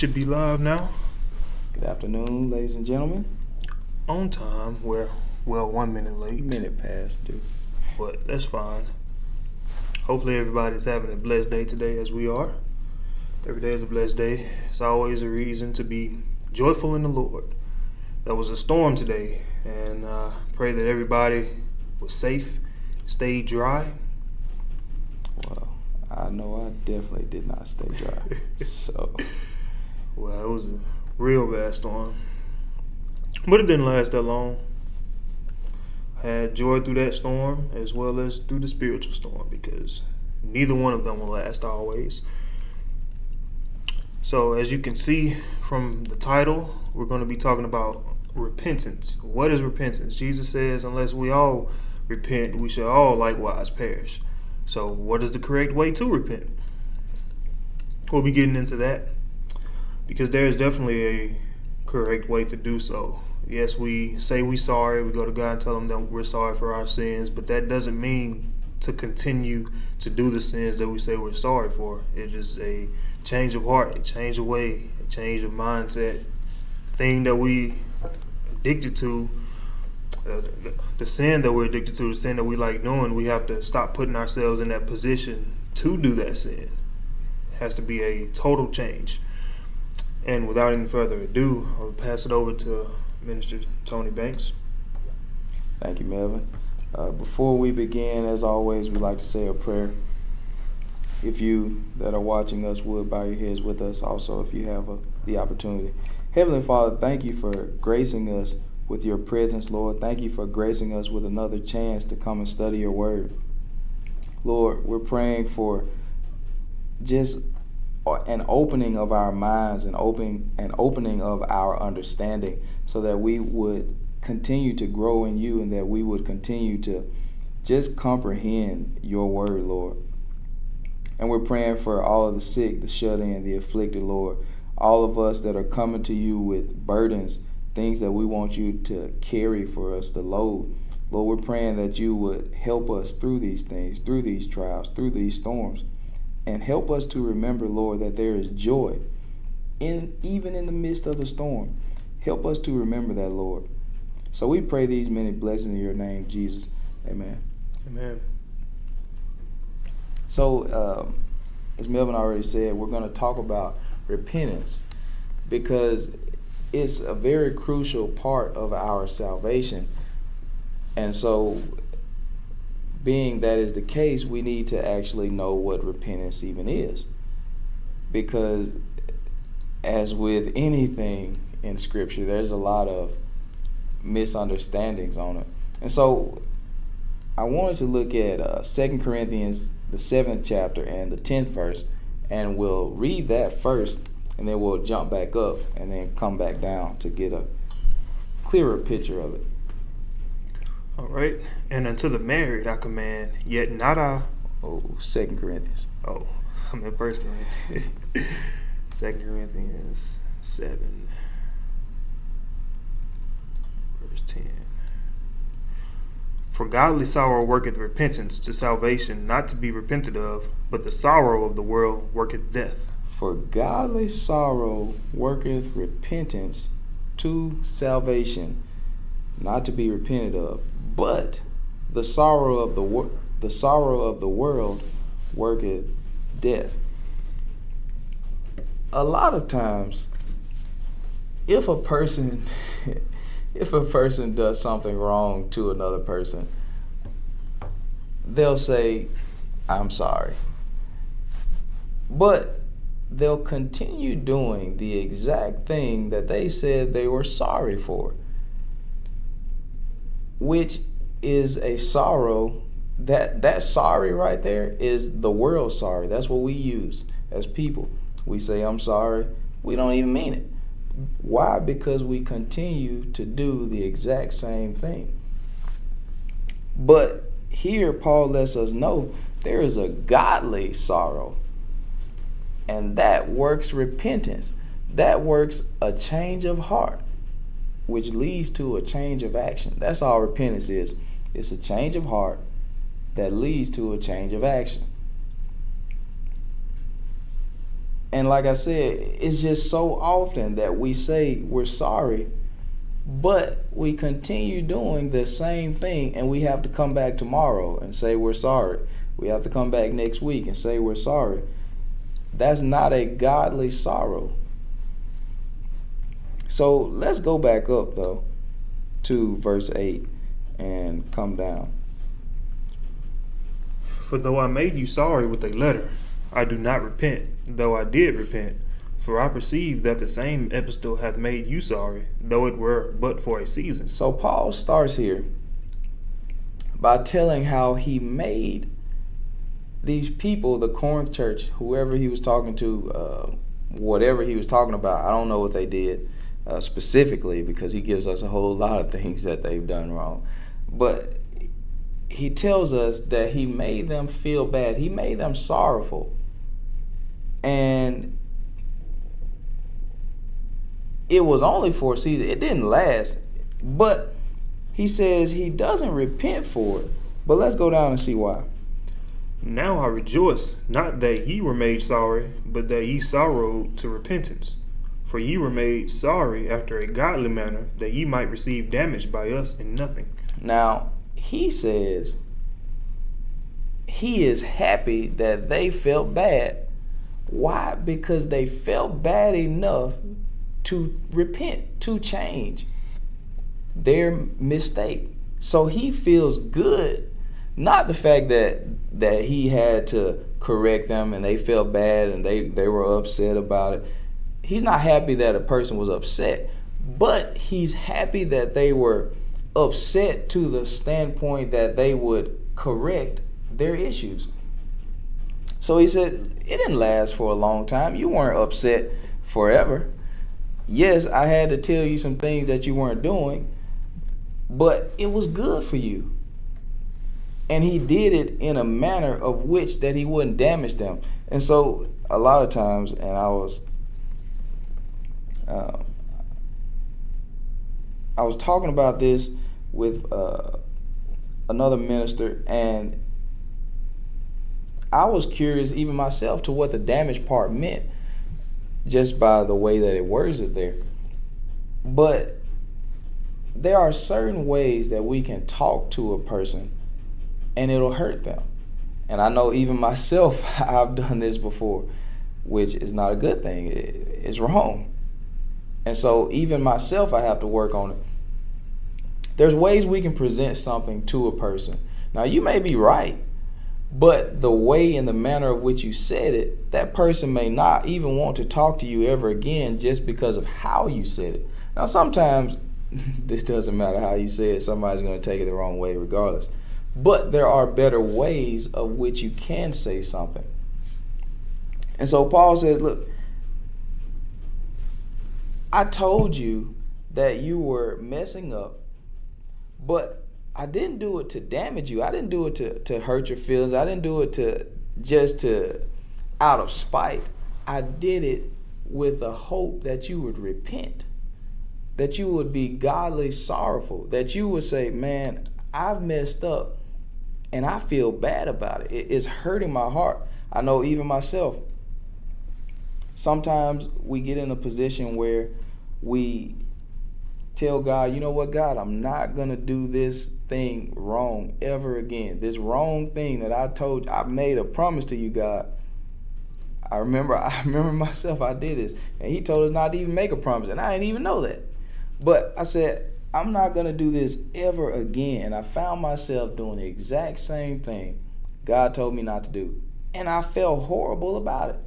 Should be live now. Good afternoon, ladies and gentlemen. On time. We're well one minute late. A minute past due. But that's fine. Hopefully everybody's having a blessed day today as we are. Every day is a blessed day. It's always a reason to be joyful in the Lord. There was a storm today, and uh, pray that everybody was safe, stayed dry. Well, I know I definitely did not stay dry. so, Well, it was a real bad storm. But it didn't last that long. I had joy through that storm as well as through the spiritual storm because neither one of them will last always. So, as you can see from the title, we're going to be talking about repentance. What is repentance? Jesus says, unless we all repent, we shall all likewise perish. So, what is the correct way to repent? We'll be getting into that because there is definitely a correct way to do so. Yes, we say we're sorry, we go to God and tell him that we're sorry for our sins, but that doesn't mean to continue to do the sins that we say we're sorry for. It is a change of heart, a change of way, a change of mindset. Thing that we addicted to, uh, the, the sin that we're addicted to, the sin that we like doing, we have to stop putting ourselves in that position to do that sin. It has to be a total change. And without any further ado, I'll pass it over to Minister Tony Banks. thank you, Melvin. Uh, before we begin, as always, we like to say a prayer. If you that are watching us would bow your heads with us, also, if you have a, the opportunity. Heavenly Father, thank you for gracing us with your presence, Lord. Thank you for gracing us with another chance to come and study your word. Lord, we're praying for just an opening of our minds and opening an opening of our understanding so that we would continue to grow in you and that we would continue to just comprehend your word, Lord. And we're praying for all of the sick, the shut in, the afflicted, Lord. All of us that are coming to you with burdens, things that we want you to carry for us, the load. Lord, we're praying that you would help us through these things, through these trials, through these storms. And help us to remember, Lord, that there is joy in even in the midst of the storm. Help us to remember that, Lord. So we pray these many blessings in your name, Jesus. Amen. Amen. So, um, as Melvin already said, we're going to talk about repentance because it's a very crucial part of our salvation. And so, being that is the case, we need to actually know what repentance even is. Because, as with anything in Scripture, there's a lot of misunderstandings on it. And so, I wanted to look at uh, 2 Corinthians, the 7th chapter, and the 10th verse, and we'll read that first, and then we'll jump back up and then come back down to get a clearer picture of it. All right. And unto the married I command, yet not I. Oh, Second Corinthians. Oh, I'm in First Corinthians. Second Corinthians seven, verse ten. For godly sorrow worketh repentance to salvation, not to be repented of, but the sorrow of the world worketh death. For godly sorrow worketh repentance to salvation, not to be repented of, but the sorrow of the wor- the sorrow of the world worketh death. A lot of times, if a person if a person does something wrong to another person, they'll say, "I'm sorry," but they'll continue doing the exact thing that they said they were sorry for, which is a sorrow that that sorry right there is the world sorry. That's what we use as people. We say I'm sorry. We don't even mean it. Why? Because we continue to do the exact same thing. But here Paul lets us know there is a godly sorrow. And that works repentance. That works a change of heart, which leads to a change of action. That's all repentance is. It's a change of heart that leads to a change of action. And like I said, it's just so often that we say we're sorry, but we continue doing the same thing and we have to come back tomorrow and say we're sorry. We have to come back next week and say we're sorry. That's not a godly sorrow. So let's go back up though to verse 8 and come down. For though I made you sorry with a letter, I do not repent, though I did repent. For I perceive that the same epistle hath made you sorry, though it were but for a season. So Paul starts here by telling how he made these people, the Corinth church, whoever he was talking to, uh, whatever he was talking about, I don't know what they did uh, specifically because he gives us a whole lot of things that they've done wrong. But he tells us that he made them feel bad, he made them sorrowful. And it was only for a season, it didn't last. But he says he doesn't repent for it. But let's go down and see why. Now I rejoice, not that ye were made sorry, but that ye sorrowed to repentance. For ye were made sorry after a godly manner, that ye might receive damage by us in nothing. Now, he says he is happy that they felt bad. Why? Because they felt bad enough to repent, to change their mistake. So he feels good. Not the fact that that he had to correct them and they felt bad and they, they were upset about it he's not happy that a person was upset, but he's happy that they were upset to the standpoint that they would correct their issues. So he said, It didn't last for a long time. You weren't upset forever. Yes, I had to tell you some things that you weren't doing, but it was good for you. And he did it in a manner of which that he wouldn't damage them. And so a lot of times, and I was um, I was talking about this with uh, another minister, and I was curious, even myself, to what the damage part meant, just by the way that it words it there. But there are certain ways that we can talk to a person, and it'll hurt them. And I know even myself, I've done this before, which is not a good thing. It's wrong. And so even myself, I have to work on it. There's ways we can present something to a person. Now, you may be right, but the way and the manner of which you said it, that person may not even want to talk to you ever again just because of how you said it. Now, sometimes this doesn't matter how you say it, somebody's going to take it the wrong way regardless. But there are better ways of which you can say something. And so Paul says, look, I told you that you were messing up, but I didn't do it to damage you. I didn't do it to, to hurt your feelings. I didn't do it to just to out of spite. I did it with a hope that you would repent, that you would be godly sorrowful, that you would say, Man, I've messed up and I feel bad about it. It's hurting my heart. I know even myself, sometimes we get in a position where we tell God, you know what, God, I'm not gonna do this thing wrong ever again. This wrong thing that I told I made a promise to you, God. I remember I remember myself, I did this. And he told us not to even make a promise. And I didn't even know that. But I said, I'm not gonna do this ever again. And I found myself doing the exact same thing God told me not to do. And I felt horrible about it.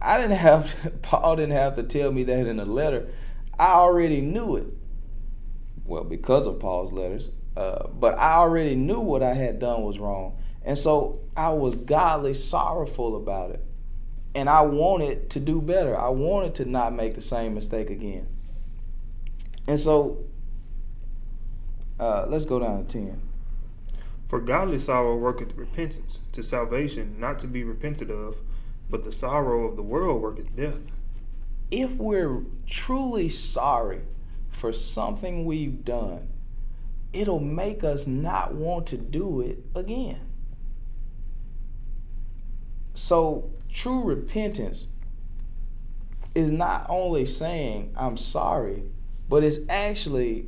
I didn't have Paul didn't have to tell me that in a letter. I already knew it. Well, because of Paul's letters, uh, but I already knew what I had done was wrong, and so I was godly sorrowful about it, and I wanted to do better. I wanted to not make the same mistake again. And so, uh, let's go down to ten. For godly sorrow worketh repentance to salvation, not to be repented of but the sorrow of the world worketh death. If we're truly sorry for something we've done, it'll make us not want to do it again. So True repentance is not only saying, I'm sorry, but it's actually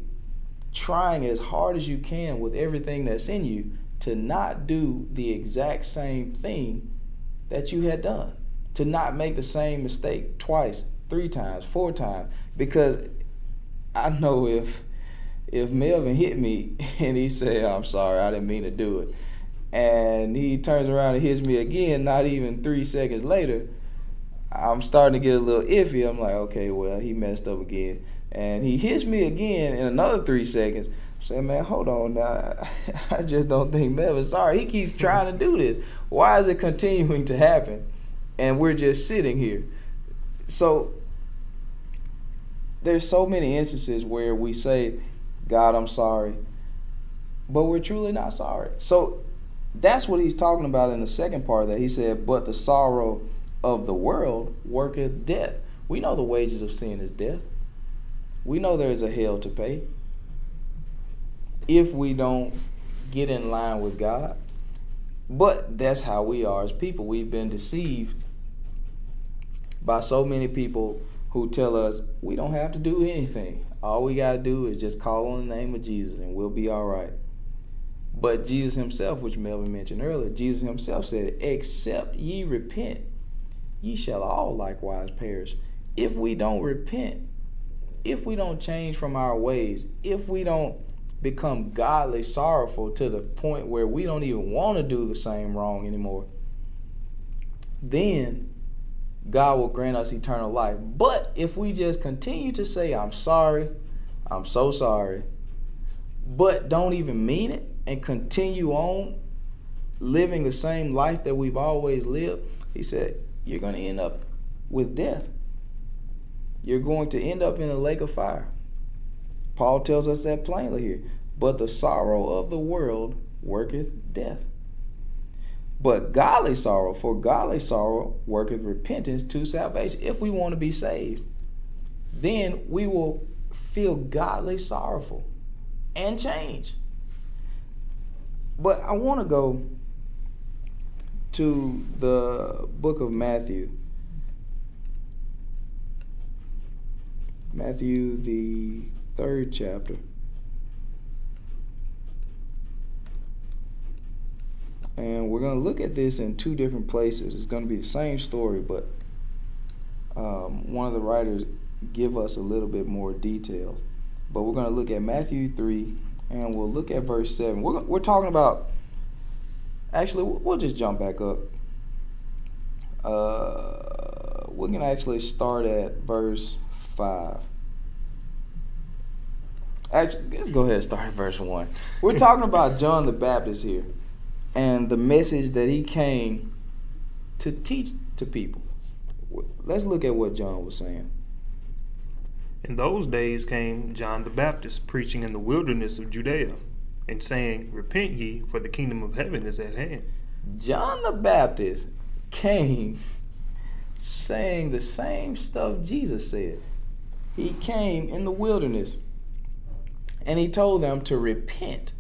trying as hard as you can with everything that's in you to not do the exact same thing that you had done, to not make the same mistake twice, three times, four times. Because I know if if Melvin hit me and he said, I'm sorry, I didn't mean to do it, and he turns around and hits me again, not even three seconds later, I'm starting to get a little iffy. I'm like, okay, well, he messed up again. And he hits me again in another three seconds. Say, man, hold on now. I just don't think Melvin's sorry. He keeps trying to do this. Why is it continuing to happen? And we're just sitting here. So there's so many instances where we say, God, I'm sorry, but we're truly not sorry. So that's what he's talking about in the second part that he said, but the sorrow of the world worketh death. We know the wages of sin is death. We know there is a hell to pay. If we don't get in line with God. But that's how we are as people. We've been deceived by so many people who tell us we don't have to do anything. All we got to do is just call on the name of Jesus and we'll be all right. But Jesus himself, which Melvin mentioned earlier, Jesus himself said, Except ye repent, ye shall all likewise perish. If we don't repent, if we don't change from our ways, if we don't become godly sorrowful to the point where we don't even want to do the same wrong anymore, then God will grant us eternal life. But if we just continue to say, I'm sorry, I'm so sorry, but don't even mean it and continue on living the same life that we've always lived, he said, you're going to end up with death. You're going to end up in a lake of fire. Paul tells us that plainly here. But the sorrow of the world worketh death. But godly sorrow, for godly sorrow worketh repentance to salvation. If we want to be saved, then we will feel godly sorrowful and change. But I want to go to the book of Matthew. Matthew, the third chapter. And we're going to look at this in two different places. It's going to be the same story, but um, one of the writers give us a little bit more detail. But we're going to look at Matthew 3, and we'll look at verse 7. We're, we're talking about, actually, we'll just jump back up. Uh, we're going to actually start at verse 5. Actually, let's go ahead and start at verse 1. We're talking about John the Baptist here and the message that he came to teach to people. Let's look at what John was saying. In those days came John the Baptist preaching in the wilderness of Judea and saying, Repent ye, for the kingdom of heaven is at hand. John the Baptist came saying the same stuff Jesus said. He came in the wilderness and he told them to repent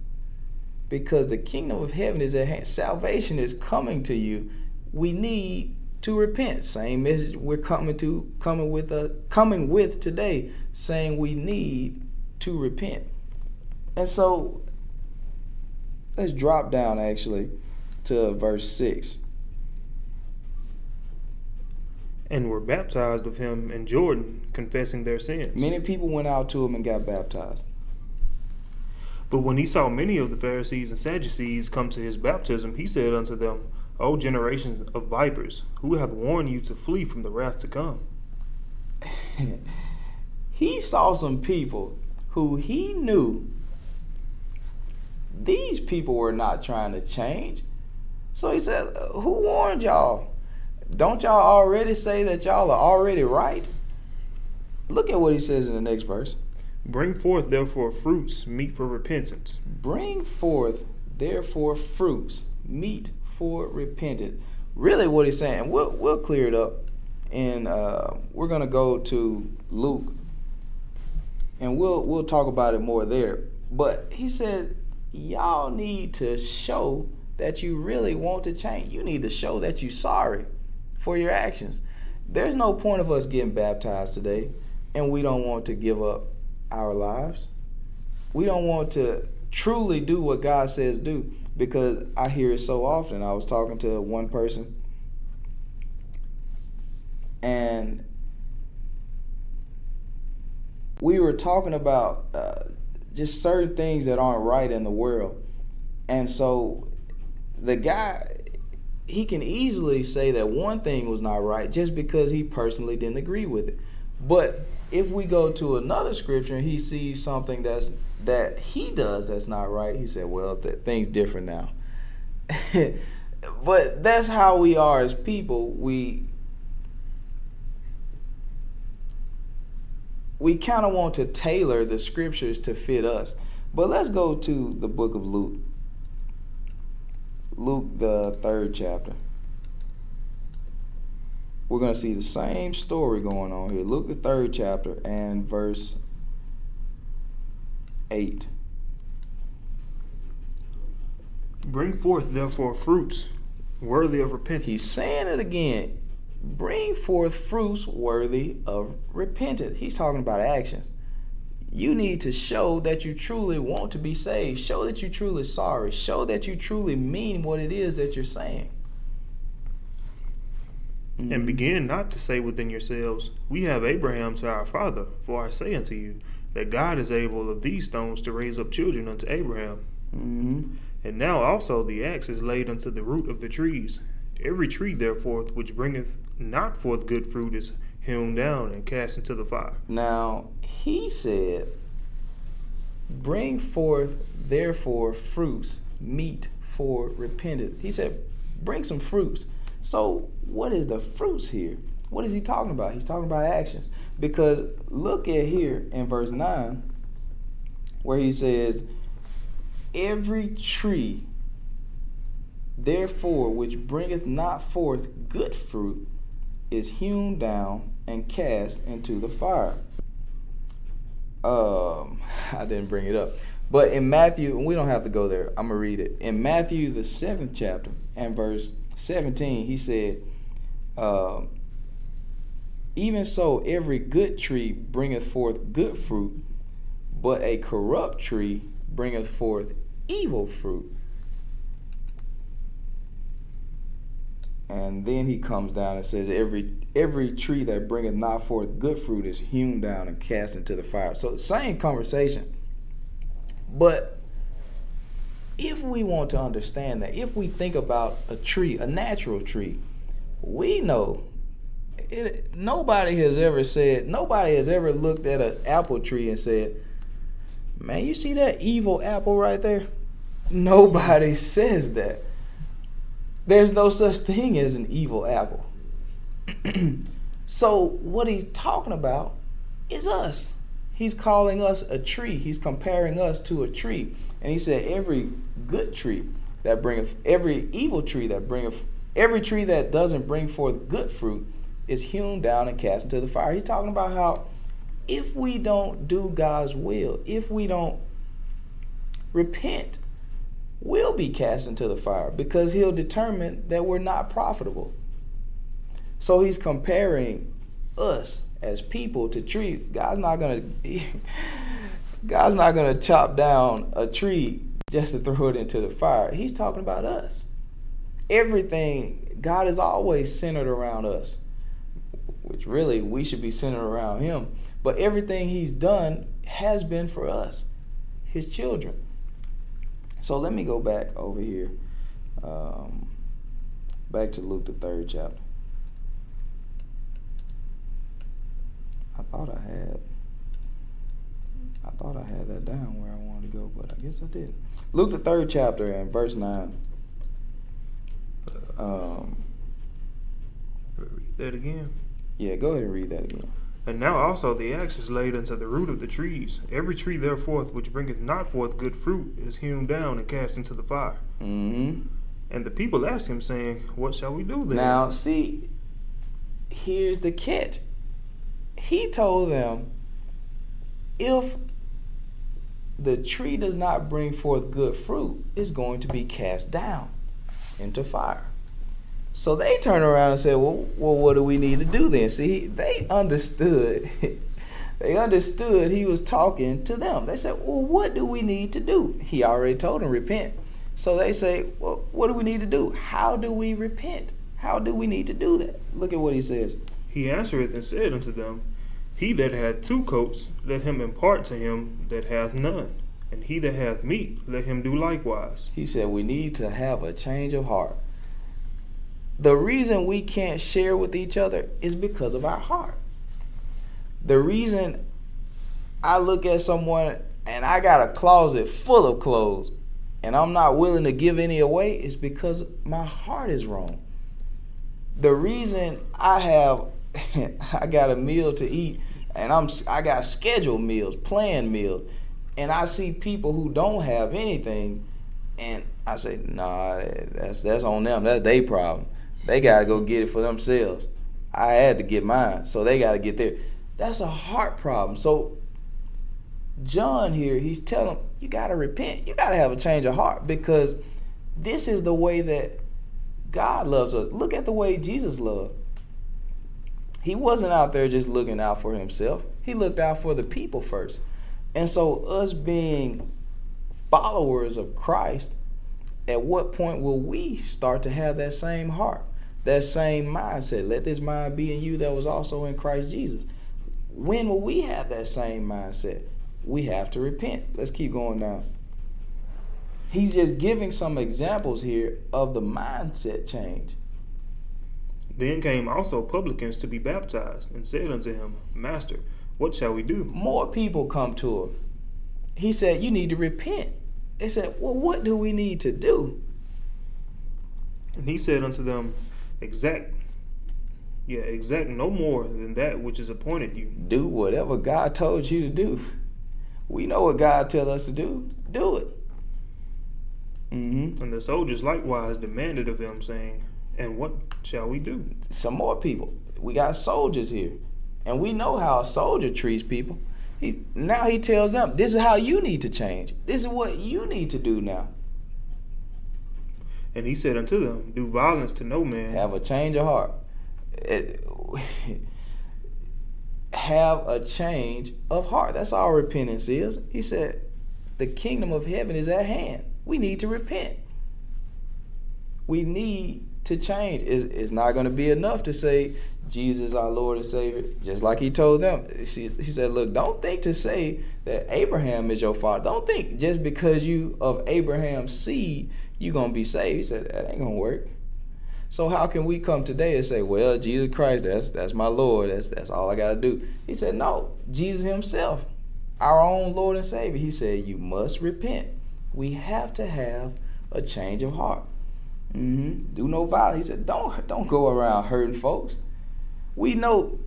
because the kingdom of heaven is at hand. Salvation is coming to you. We need to repent. Same message we're coming to coming with a uh, coming with today, saying we need to repent. And so let's drop down actually to verse 6. And were baptized of him in Jordan, confessing their sins. Many people went out to him and got baptized. But when he saw many of the Pharisees and Sadducees come to his baptism, he said unto them, O generations of vipers, who hath warned you to flee from the wrath to come? he saw some people who he knew these people were not trying to change. So he said, Who warned y'all? Don't y'all already say that y'all are already right? Look at what he says in the next verse. Bring forth therefore fruits meet for repentance. Bring forth therefore fruits meet for repentance. Really, what he's saying, we'll we'll clear it up, and uh, we're gonna go to Luke, and we'll we'll talk about it more there. But he said, y'all need to show that you really want to change. You need to show that you're sorry for your actions. There's no point of us getting baptized today and we don't want to give up our lives. We don't want to truly do what God says do because I hear it so often. I was talking to one person and we were talking about uh, just certain things that aren't right in the world. And so the guy, he can easily say that one thing was not right just because he personally didn't agree with it. But if we go to another scripture and he sees something that's that he does that's not right, he said, "Well, th- things different now." but that's how we are as people. We we kind of want to tailor the scriptures to fit us. But let's go to the book of Luke. Luke, the third chapter. We're going to see the same story going on here. Luke, the third chapter, and verse 8. Bring forth, therefore, fruits worthy of repentance. He's saying it again bring forth fruits worthy of repentance. He's talking about actions. You need to show that you truly want to be saved. Show that you're truly sorry. Show that you truly mean what it is that you're saying. Mm-hmm. And begin not to say within yourselves, We have Abraham to our father. For I say unto you, that God is able of these stones to raise up children unto Abraham. Mm-hmm. And now also the axe is laid unto the root of the trees. Every tree, therefore, which bringeth not forth good fruit is hewn down and cast into the fire. Now, he said, Bring forth, therefore, fruits, meet for repentance. He said, Bring some fruits. So, what is the fruits here? What is he talking about? He's talking about actions. Because look at here in verse 9, where he says, Every tree Therefore, which bringeth not forth good fruit is hewn down and cast into the fire. Um, I didn't bring it up. But in Matthew, and we don't have to go there, I'm going to read it. In Matthew, the seventh chapter, and verse 17, he said, uh, Even so, every good tree bringeth forth good fruit, but a corrupt tree bringeth forth evil fruit. And then he comes down and says, Every every tree that bringeth not forth good fruit is hewn down and cast into the fire. So same conversation. But if we want to understand that, if we think about a tree, a natural tree, we know it, nobody has ever said, nobody has ever looked at an apple tree and said, Man, you see that evil apple right there? Nobody says that. There's no such thing as an evil apple. so, what he's talking about is us. He's calling us a tree. He's comparing us to a tree. And he said, Every good tree that bringeth, every evil tree that bringeth, every tree that doesn't bring forth good fruit is hewn down and cast into the fire. He's talking about how if we don't do God's will, if we don't repent, we'll be cast into the fire because he'll determine that we're not profitable. So he's comparing us as people to trees. God's not gonna God's not gonna chop down a tree just to throw it into the fire. He's talking about us. Everything God is always centered around us, which really we should be centered around Him. But everything He's done has been for us, His children. So let me go back over here, um, back to Luke the third chapter. I thought I had, I thought I had that down where I wanted to go, but I guess I didn't. Luke the third chapter and verse nine. Um, read that again. Yeah, go ahead and read that again. And now also the axe is laid unto the root of the trees. Every tree therefore which bringeth not forth good fruit is hewn down and cast into the fire. Mm-hmm. And the people asked him, saying, What shall we do then? Now, see, here's the catch. He told them, if the tree does not bring forth good fruit, it's going to be cast down into fire. So they turn around and say, "Well, well, what do we need to do then?" See, they understood. they understood he was talking to them. They said, "Well, what do we need to do?" He already told them repent. So they say, "Well, what do we need to do? How do we repent? How do we need to do that?" Look at what he says. He answereth and said unto them, He that hath two coats, let him impart to him that hath none. And he that hath meat, let him do likewise. He said, We need to have a change of heart. The reason we can't share with each other is because of our heart. The reason I look at someone and I got a closet full of clothes and I'm not willing to give any away is because my heart is wrong. The reason I have I got a meal to eat and I'm I got scheduled meals, planned meals, and I see people who don't have anything and I say, "Nah, that's that's on them. That's their problem." They got to go get it for themselves. I had to get mine, so they got to get there. That's a heart problem. So John here, he's telling you got to repent. You got to have a change of heart because this is the way that God loves us. Look at the way Jesus loved. He wasn't out there just looking out for himself. He looked out for the people first. And so us being followers of Christ, at what point will we start to have that same heart? that same mindset. Let this mind be in you that was also in Christ Jesus. When will we have that same mindset? We have to repent. Let's keep going now. He's just giving some examples here of the mindset change. Then came also publicans to be baptized, and said unto him, Master, what shall we do? More people come to him. He said, You need to repent. They said, Well, what do we need to do? And he said unto them, exact yeah exact no more than that which is appointed you do whatever god told you to do we know what god tell us to do do it mm-hmm. and the soldiers likewise demanded of him saying and what shall we do some more people we got soldiers here and we know how a soldier treats people he now he tells them this is how you need to change this is what you need to do now and he said unto them, Do violence to no man. Have a change of heart. It, have a change of heart. That's all repentance is. He said, The kingdom of heaven is at hand. We need to repent. We need to change. It's, it's not going to be enough to say, Jesus, our Lord and Savior, just like he told them. he said, Look, don't think to say that Abraham is your father. Don't think just because you of Abraham's seed, you're going to be saved. He said, That ain't going to work. So how can we come today and say, Well, Jesus Christ, that's that's my Lord, that's that's all I gotta do? He said, No, Jesus Himself, our own Lord and Savior. He said, You must repent. We have to have a change of heart. Mm-hmm. Do no violence. He said, Don't don't go around hurting folks we know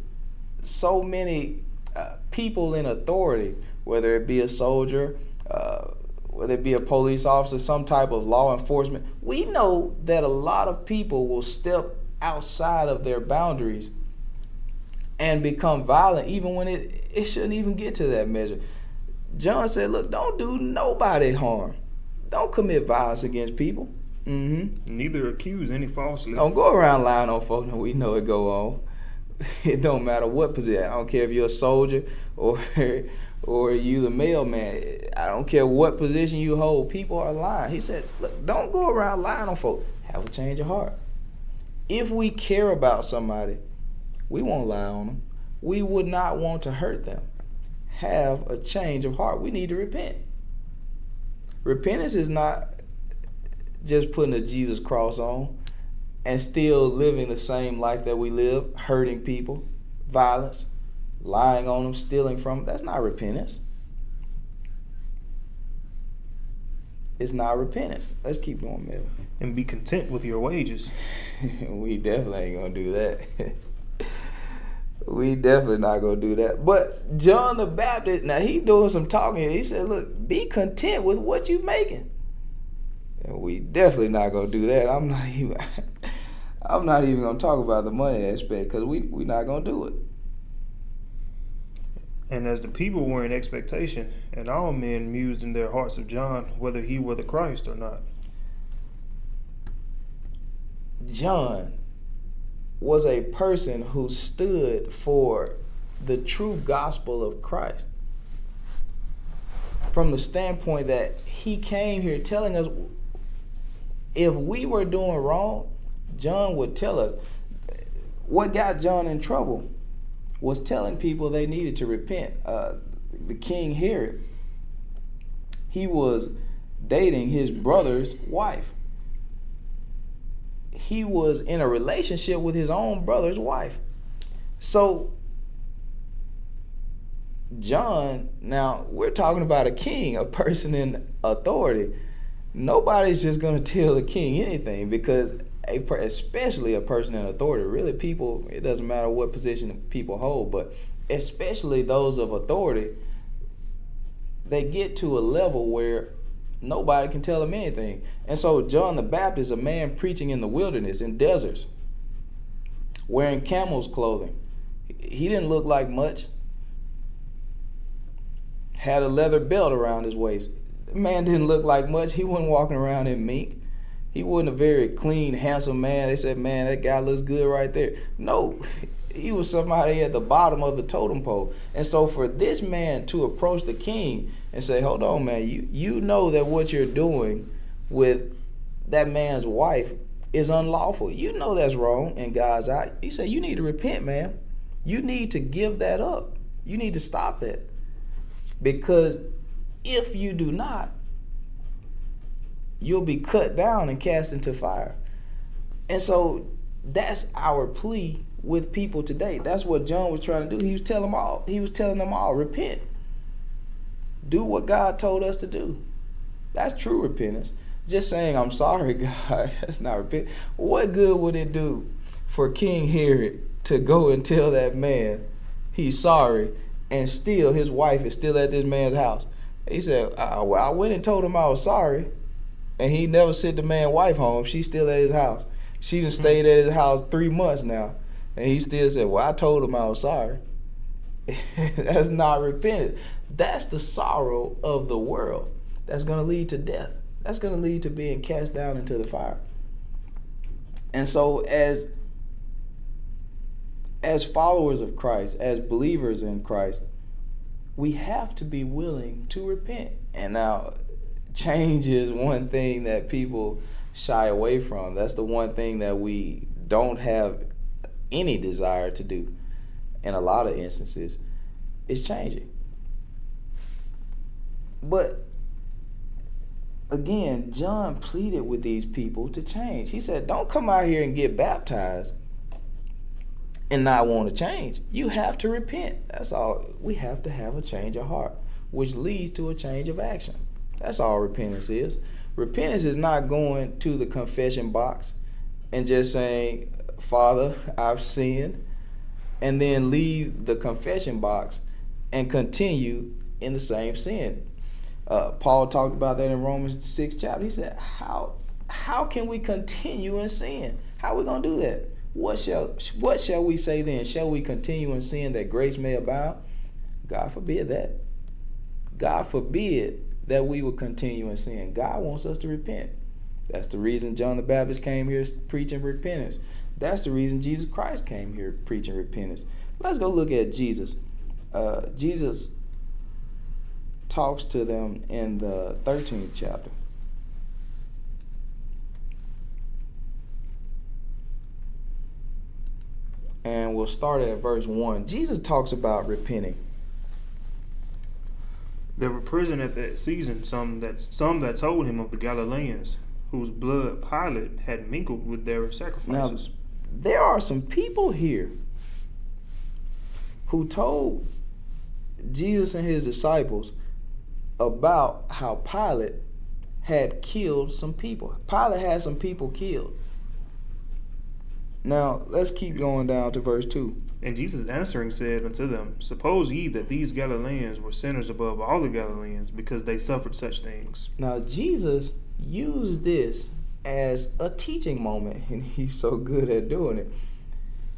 so many uh, people in authority, whether it be a soldier, uh, whether it be a police officer, some type of law enforcement, we know that a lot of people will step outside of their boundaries and become violent, even when it, it shouldn't even get to that measure. John said, Look, don't do nobody harm. Don't commit violence against people. Mm-hmm. Neither accuse any falsely. Don't go around lying on folks. We know it go on. it don't matter what position. I don't care if you're a soldier or or you the mailman. I don't care what position you hold. People are lying. He said, look, don't go around lying on folks. Have a change of heart. If we care about somebody, we won't lie on them. We would not want to hurt them. Have a change of heart. We need to repent. Repentance is not just putting a Jesus cross on and still living the same life that we live, hurting people, violence, lying on them, stealing from them, that's not repentance. It's not repentance. Let's keep going, man. And be content with your wages. we definitely ain't gonna do that. we definitely not gonna do that. But John the Baptist, now he doing some talking. Here. He said, "Look, be content with what you making." And we definitely not gonna do that. I'm not even. I'm not even gonna talk about the money aspect because we we not gonna do it. And as the people were in expectation, and all men mused in their hearts of John whether he were the Christ or not. John was a person who stood for the true gospel of Christ. From the standpoint that he came here telling us if we were doing wrong, John would tell us. What got John in trouble was telling people they needed to repent. Uh, the king Herod, he was dating his brother's wife. He was in a relationship with his own brother's wife. So, John, now we're talking about a king, a person in authority. Nobody's just to tell the king anything because, a, especially a person in authority, really, people, it doesn't matter what position people hold, but especially those of authority, they get to a level where nobody can tell them anything. And so John the Baptist, a man preaching in the wilderness, in deserts, wearing camel's clothing. He didn't look like much. Had a leather belt around his waist. Man didn't look like much. He wasn't walking around in mink. He wasn't a very clean, handsome man. They said, man, that guy looks good right there. No, he was somebody at the bottom of the totem pole. And so for this man to approach the king and say, "Hold on, man, you you know that what you're doing with that man's wife is unlawful. You know that's wrong in God's eye." He said, "You need to repent, man. You need to give that up. You need to stop that. Because if you do not, you'll be cut down and cast into fire." And so that's our plea with people today. That's what John was trying to do. He was telling them all. He was telling them all, repent. Do what God told us to do. That's true repentance. Just saying, I'm sorry, God, that's not repent. What good would it do for King Herod to go and tell that man he's sorry and still his wife is still at this man's house? He said, I, well, I went and told him I was sorry, and he never sent the man wife home. She's still at his house. She done mm-hmm. stayed at his house three months now. And he still said, Well, I told him I was sorry. That's not repentance. That's the sorrow of the world. That's going to lead to death. That's going to lead to being cast down into the fire. And so, as as followers of Christ, as believers in Christ, we have to be willing to repent. And now, change is one thing that people shy away from. That's the one thing that we don't have any desire to do in a lot of instances is changing. But again, John pleaded with these people to change. He said, Don't come out here and get baptized and not want to change. You have to repent. That's all. We have to have a change of heart, which leads to a change of action. That's all repentance is. Repentance is not going to the confession box and just saying, Father, I've sinned, and then leave the confession box and continue in the same sin. Uh, Paul talked about that in Romans 6 chapter. He said, How how can we continue in sin? How are we gonna do that? What shall what shall we say then? Shall we continue in sin that grace may abound? God forbid that. God forbid that we will continue in sin. God wants us to repent. That's the reason John the Baptist came here preaching repentance. That's the reason Jesus Christ came here preaching repentance. Let's go look at Jesus. Uh, Jesus talks to them in the 13th chapter. And we'll start at verse 1. Jesus talks about repenting. There were present at that season some that some that told him of the Galileans, whose blood Pilate had mingled with their sacrifices. Now, there are some people here who told Jesus and his disciples about how Pilate had killed some people. Pilate had some people killed. Now, let's keep going down to verse 2. And Jesus answering said unto them, Suppose ye that these Galileans were sinners above all the Galileans, because they suffered such things. Now, Jesus used this as a teaching moment, and he's so good at doing it.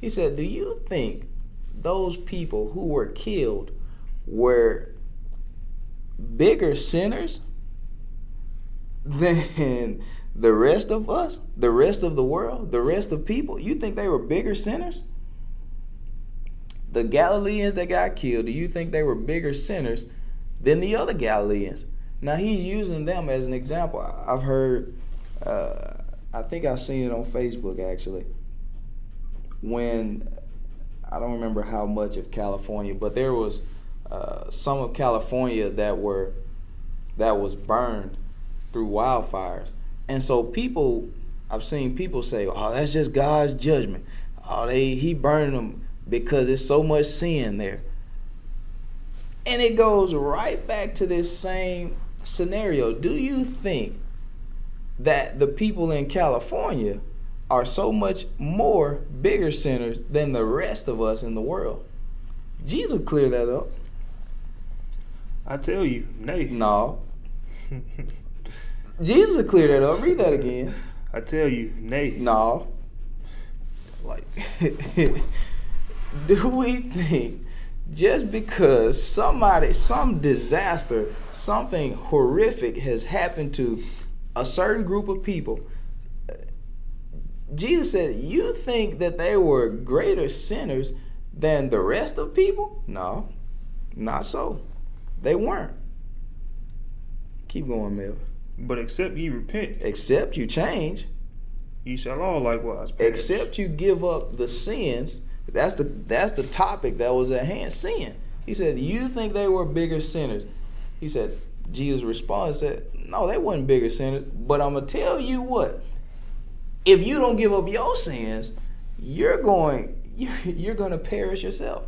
He said, Do you think those people who were killed were bigger sinners than the rest of us, the rest of the world, the rest of people, you think they were bigger sinners? The Galileans that got killed, do you think they were bigger sinners than the other Galileans? Now he's using them as an example. I've heard, uh, I think I've seen it on Facebook actually. When I don't remember how much of California, but there was uh, some of California that were that was burned through wildfires, and so people, I've seen people say, "Oh, that's just God's judgment. Oh, they He burned them because there's so much sin there." And it goes right back to this same scenario. Do you think that the people in California are so much more bigger sinners than the rest of us in the world? Jesus clear that up. I tell you, nay. No. Jesus clear that up. Read that again. I tell you, nay. No. Lights. Do we think just because somebody, some disaster, something horrific has happened to a certain group of people, Jesus said, You think that they were greater sinners than the rest of people? No, not so. They weren't. Keep going, Mel. But except ye repent, Except you change, ye shall all likewise perish. except you give up the sins. That's the that's the topic that was at hand. Sin. He said, You think they were bigger sinners? He said, Jesus responded, said, No, they weren't bigger sinners. But I'm gonna tell you what, if you don't give up your sins, you're going you're, you're gonna perish yourself.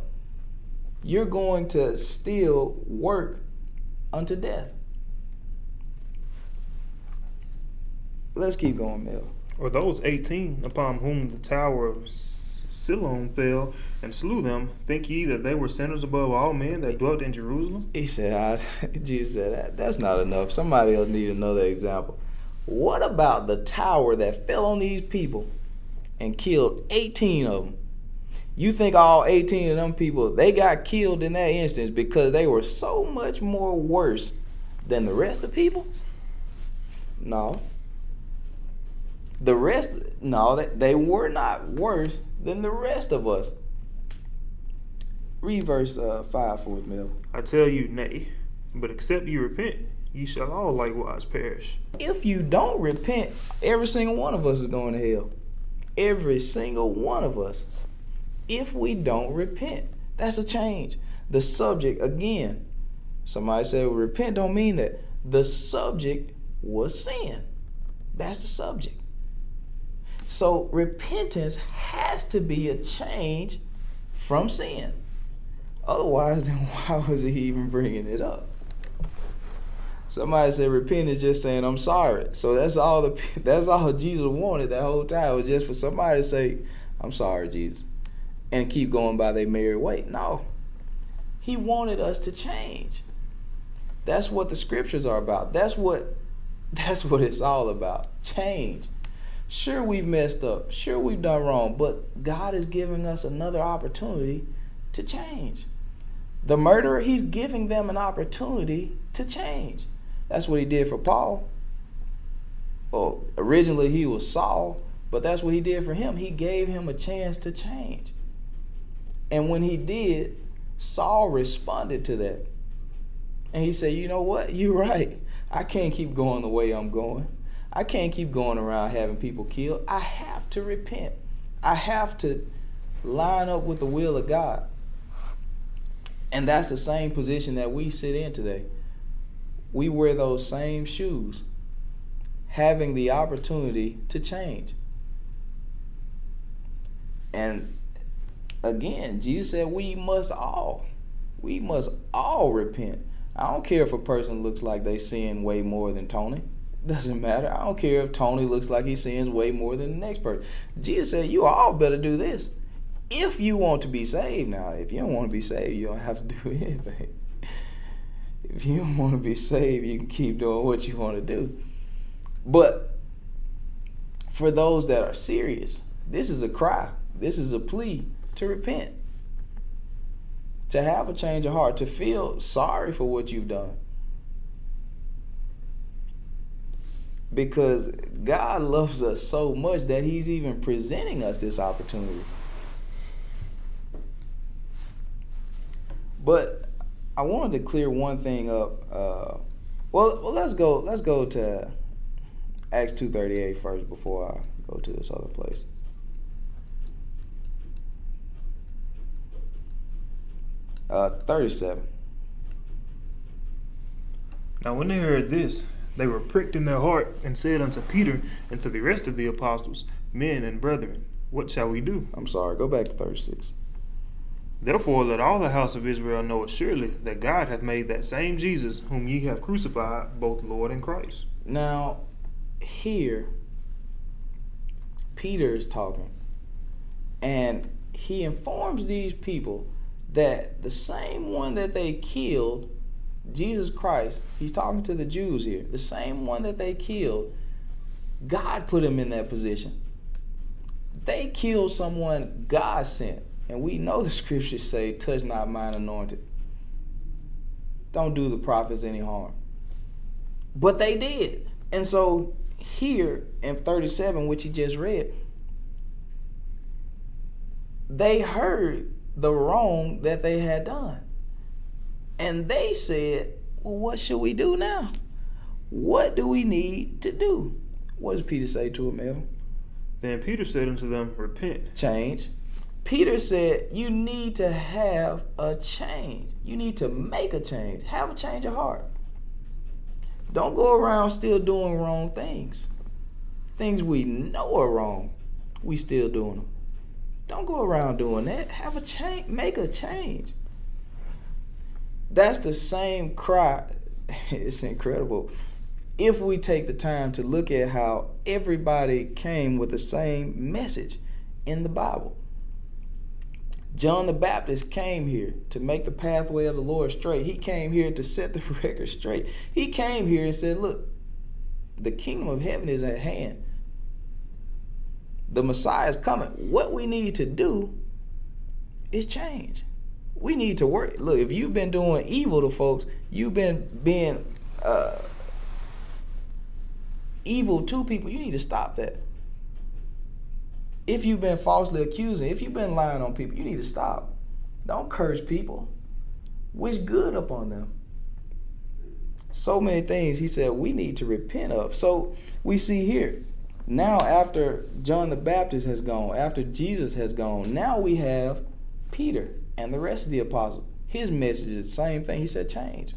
You're going to still work unto death. Let's keep going, Mel. Or those eighteen upon whom the tower of Siloam fell and slew them, think ye that they were sinners above all men that dwelt in Jerusalem? He said, I, Jesus said, that's not enough. Somebody else need another example. What about the tower that fell on these people and killed 18 of them? You think all 18 of them people, they got killed in that instance because they were so much more worse than the rest of people? No. The rest, no, they, they were not worse than the rest of us. Read verse uh, 5 for us, Mel. I tell you, nay. But except you repent, you shall all likewise perish. if you don't repent, every single one of us is going to hell. Every single one of us. If we don't repent, that's a change. The subject, again, somebody said well, repent don't mean that. The subject was sin. That's the subject. So repentance has to be a change from sin. Otherwise, then why was he even bringing it up? Somebody said repent is just saying I'm sorry. So that's all the that's all Jesus wanted that whole time was just for somebody to say I'm sorry, Jesus, and keep going by their merry way. No, He wanted us to change. That's what the scriptures are about. That's what that's what it's all about. Change. Sure, we've messed up. Sure, we've done wrong, but God is giving us another opportunity to change. The murderer, he's giving them an opportunity to change. That's what he did for Paul. Well, originally he was Saul, but that's what he did for him. He gave him a chance to change. And when he did, Saul responded to that. And he said, You know what? You're right. I can't keep going the way I'm going. I can't keep going around having people killed. I have to repent. I have to line up with the will of God. And that's the same position that we sit in today. We wear those same shoes, having the opportunity to change. And again, Jesus said we must all, we must all repent. I don't care if a person looks like they sin way more than Tony. Doesn't matter. I don't care if Tony looks like he sins way more than the next person. Jesus said you all better do this if you want to be saved. Now, if you don't want to be saved, you don't have to do anything. If you don't want to be saved, you can keep doing what you want to do. But for those that are serious, this is a cry. This is a plea to repent. To have a change of heart, to feel sorry for what you've done. Because God loves us so much that He's even presenting us this opportunity. But I wanted to clear one thing up. Uh, well, well, let's go. Let's go to Acts two thirty eight first before I go to this other place. Uh, thirty seven. Now, when they heard this, they were pricked in their heart and said unto Peter and to the rest of the apostles, Men and brethren, what shall we do? I'm sorry. Go back to thirty six. Therefore, let all the house of Israel know assuredly that God hath made that same Jesus whom ye have crucified both Lord and Christ. Now, here, Peter is talking, and he informs these people that the same one that they killed, Jesus Christ, he's talking to the Jews here, the same one that they killed, God put him in that position. They killed someone God sent. And we know the scriptures say, touch not mine anointed. Don't do the prophets any harm. But they did. And so here in 37, which he just read, they heard the wrong that they had done. And they said, Well, what should we do now? What do we need to do? What does Peter say to him, Evan? Then Peter said unto them, Repent. Change. Peter said, You need to have a change. You need to make a change. Have a change of heart. Don't go around still doing wrong things. Things we know are wrong, we still doing them. Don't go around doing that. Have a change. Make a change. That's the same cry. It's incredible. If we take the time to look at how everybody came with the same message in the Bible. John the Baptist came here to make the pathway of the Lord straight. He came here to set the record straight. He came here and said, Look, the kingdom of heaven is at hand. The Messiah is coming. What we need to do is change. We need to work. Look, if you've been doing evil to folks, you've been being uh, evil to people, you need to stop that if you've been falsely accusing, if you've been lying on people, you need to stop. Don't curse people. Wish good upon them. So many things he said we need to repent of. So we see here, now after John the Baptist has gone, after Jesus has gone, now we have Peter and the rest of the apostles. His message is the same thing. He said, change.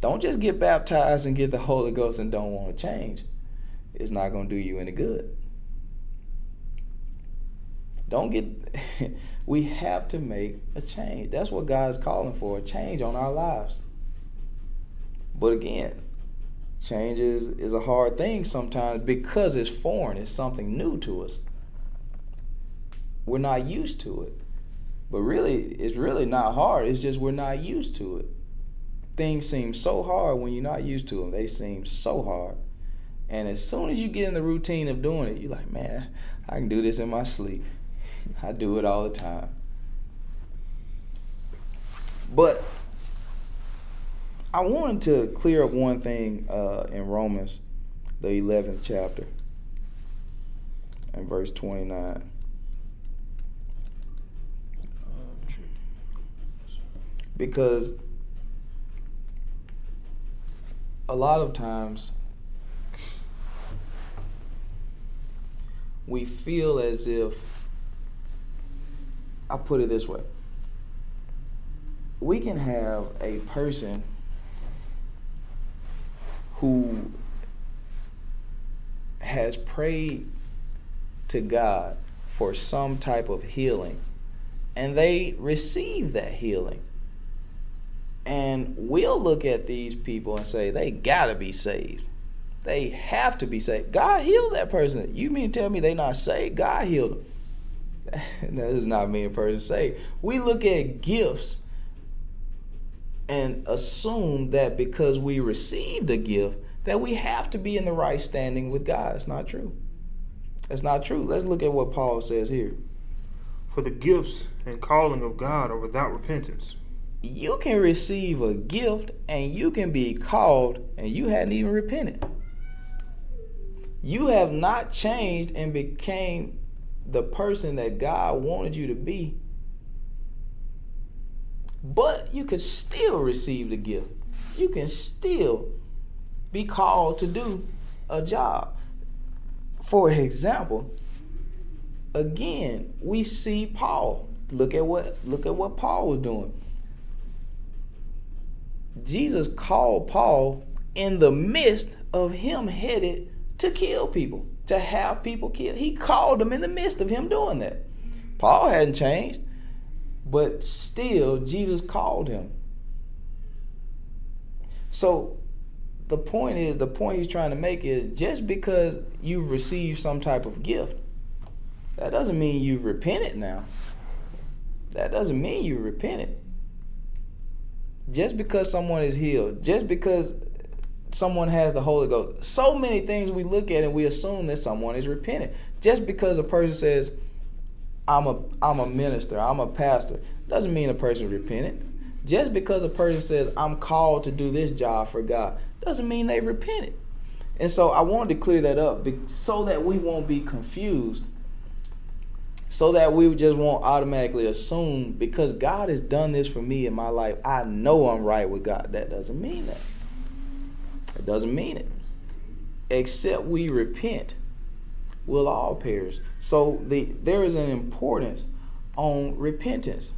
Don't just get baptized and get the Holy Ghost and don't want to change. It's not going to do you any good. Don't get we have to make a change. That's what God's calling for, a change on our lives. But again, change is, is a hard thing sometimes because it's foreign, it's something new to us. We're not used to it. But really, it's really not hard. It's just we're not used to it. Things seem so hard when you're not used to them. They seem so hard. And as soon as you get in the routine of doing it, you're like, man, I can do this in my sleep. I do it all the time. But I wanted to clear up one thing uh, in Romans, the 11th chapter, and verse 29. Because a lot of times we feel as if I'll put it this way. We can have a person who has prayed to God for some type of healing and they receive that healing. And we'll look at these people and say, they gotta be saved. They have to be saved. God healed that person. You mean to tell me they not saved? God healed them. that does not mean a person say. We look at gifts and assume that because we received a gift, that we have to be in the right standing with God. It's not true. That's not true. Let's look at what Paul says here. For the gifts and calling of God are without repentance. You can receive a gift and you can be called and you hadn't even repented. You have not changed and became the person that God wanted you to be. But you can still receive the gift. You can still be called to do a job. For example, again, we see Paul. Look at what look at what Paul was doing. Jesus called Paul in the midst of him headed to kill people, to have people killed. He called him in the midst of him doing that. Paul hadn't changed, but still Jesus called him. So the point is, the point he's trying to make is just because you've received some type of gift, that doesn't mean you've repented now. That doesn't mean you repented. Just because someone is healed, just because someone has the Holy Ghost, so many things we look at and we assume that someone is repentant. Just because a person says, I'm a I'm a minister, I'm a pastor, doesn't mean a person repentant. Just because a person says, I'm called to do this job for God, doesn't mean they repented. And so I wanted to clear that up so that we won't be confused so that we just won't automatically assume because God has done this for me in my life, I know I'm right with God. That doesn't mean that. It doesn't mean it. Except we repent, we'll all perish. So the there is an importance on repentance.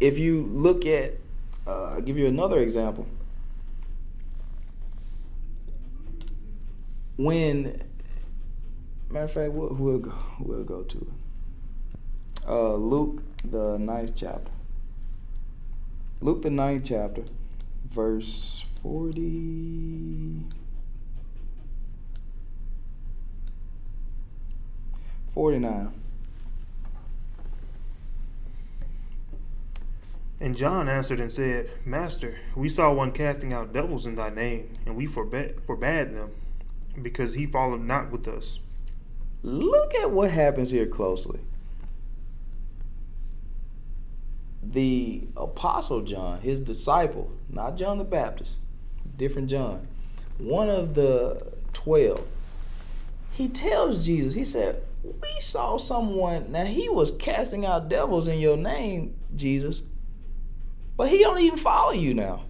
If you look at, uh, I'll give you another example. When, matter of fact, we'll, we'll go, we'll go to it uh, Luke, the ninth chapter. Luke, the ninth chapter, verse 40. 49. And John answered and said, Master, we saw one casting out devils in thy name, and we forbade, forbade them, because he followed not with us. Look at what happens here closely. The apostle John, his disciple, not John the Baptist, different John, one of the 12, he tells Jesus, he said, We saw someone, now he was casting out devils in your name, Jesus, but he don't even follow you now.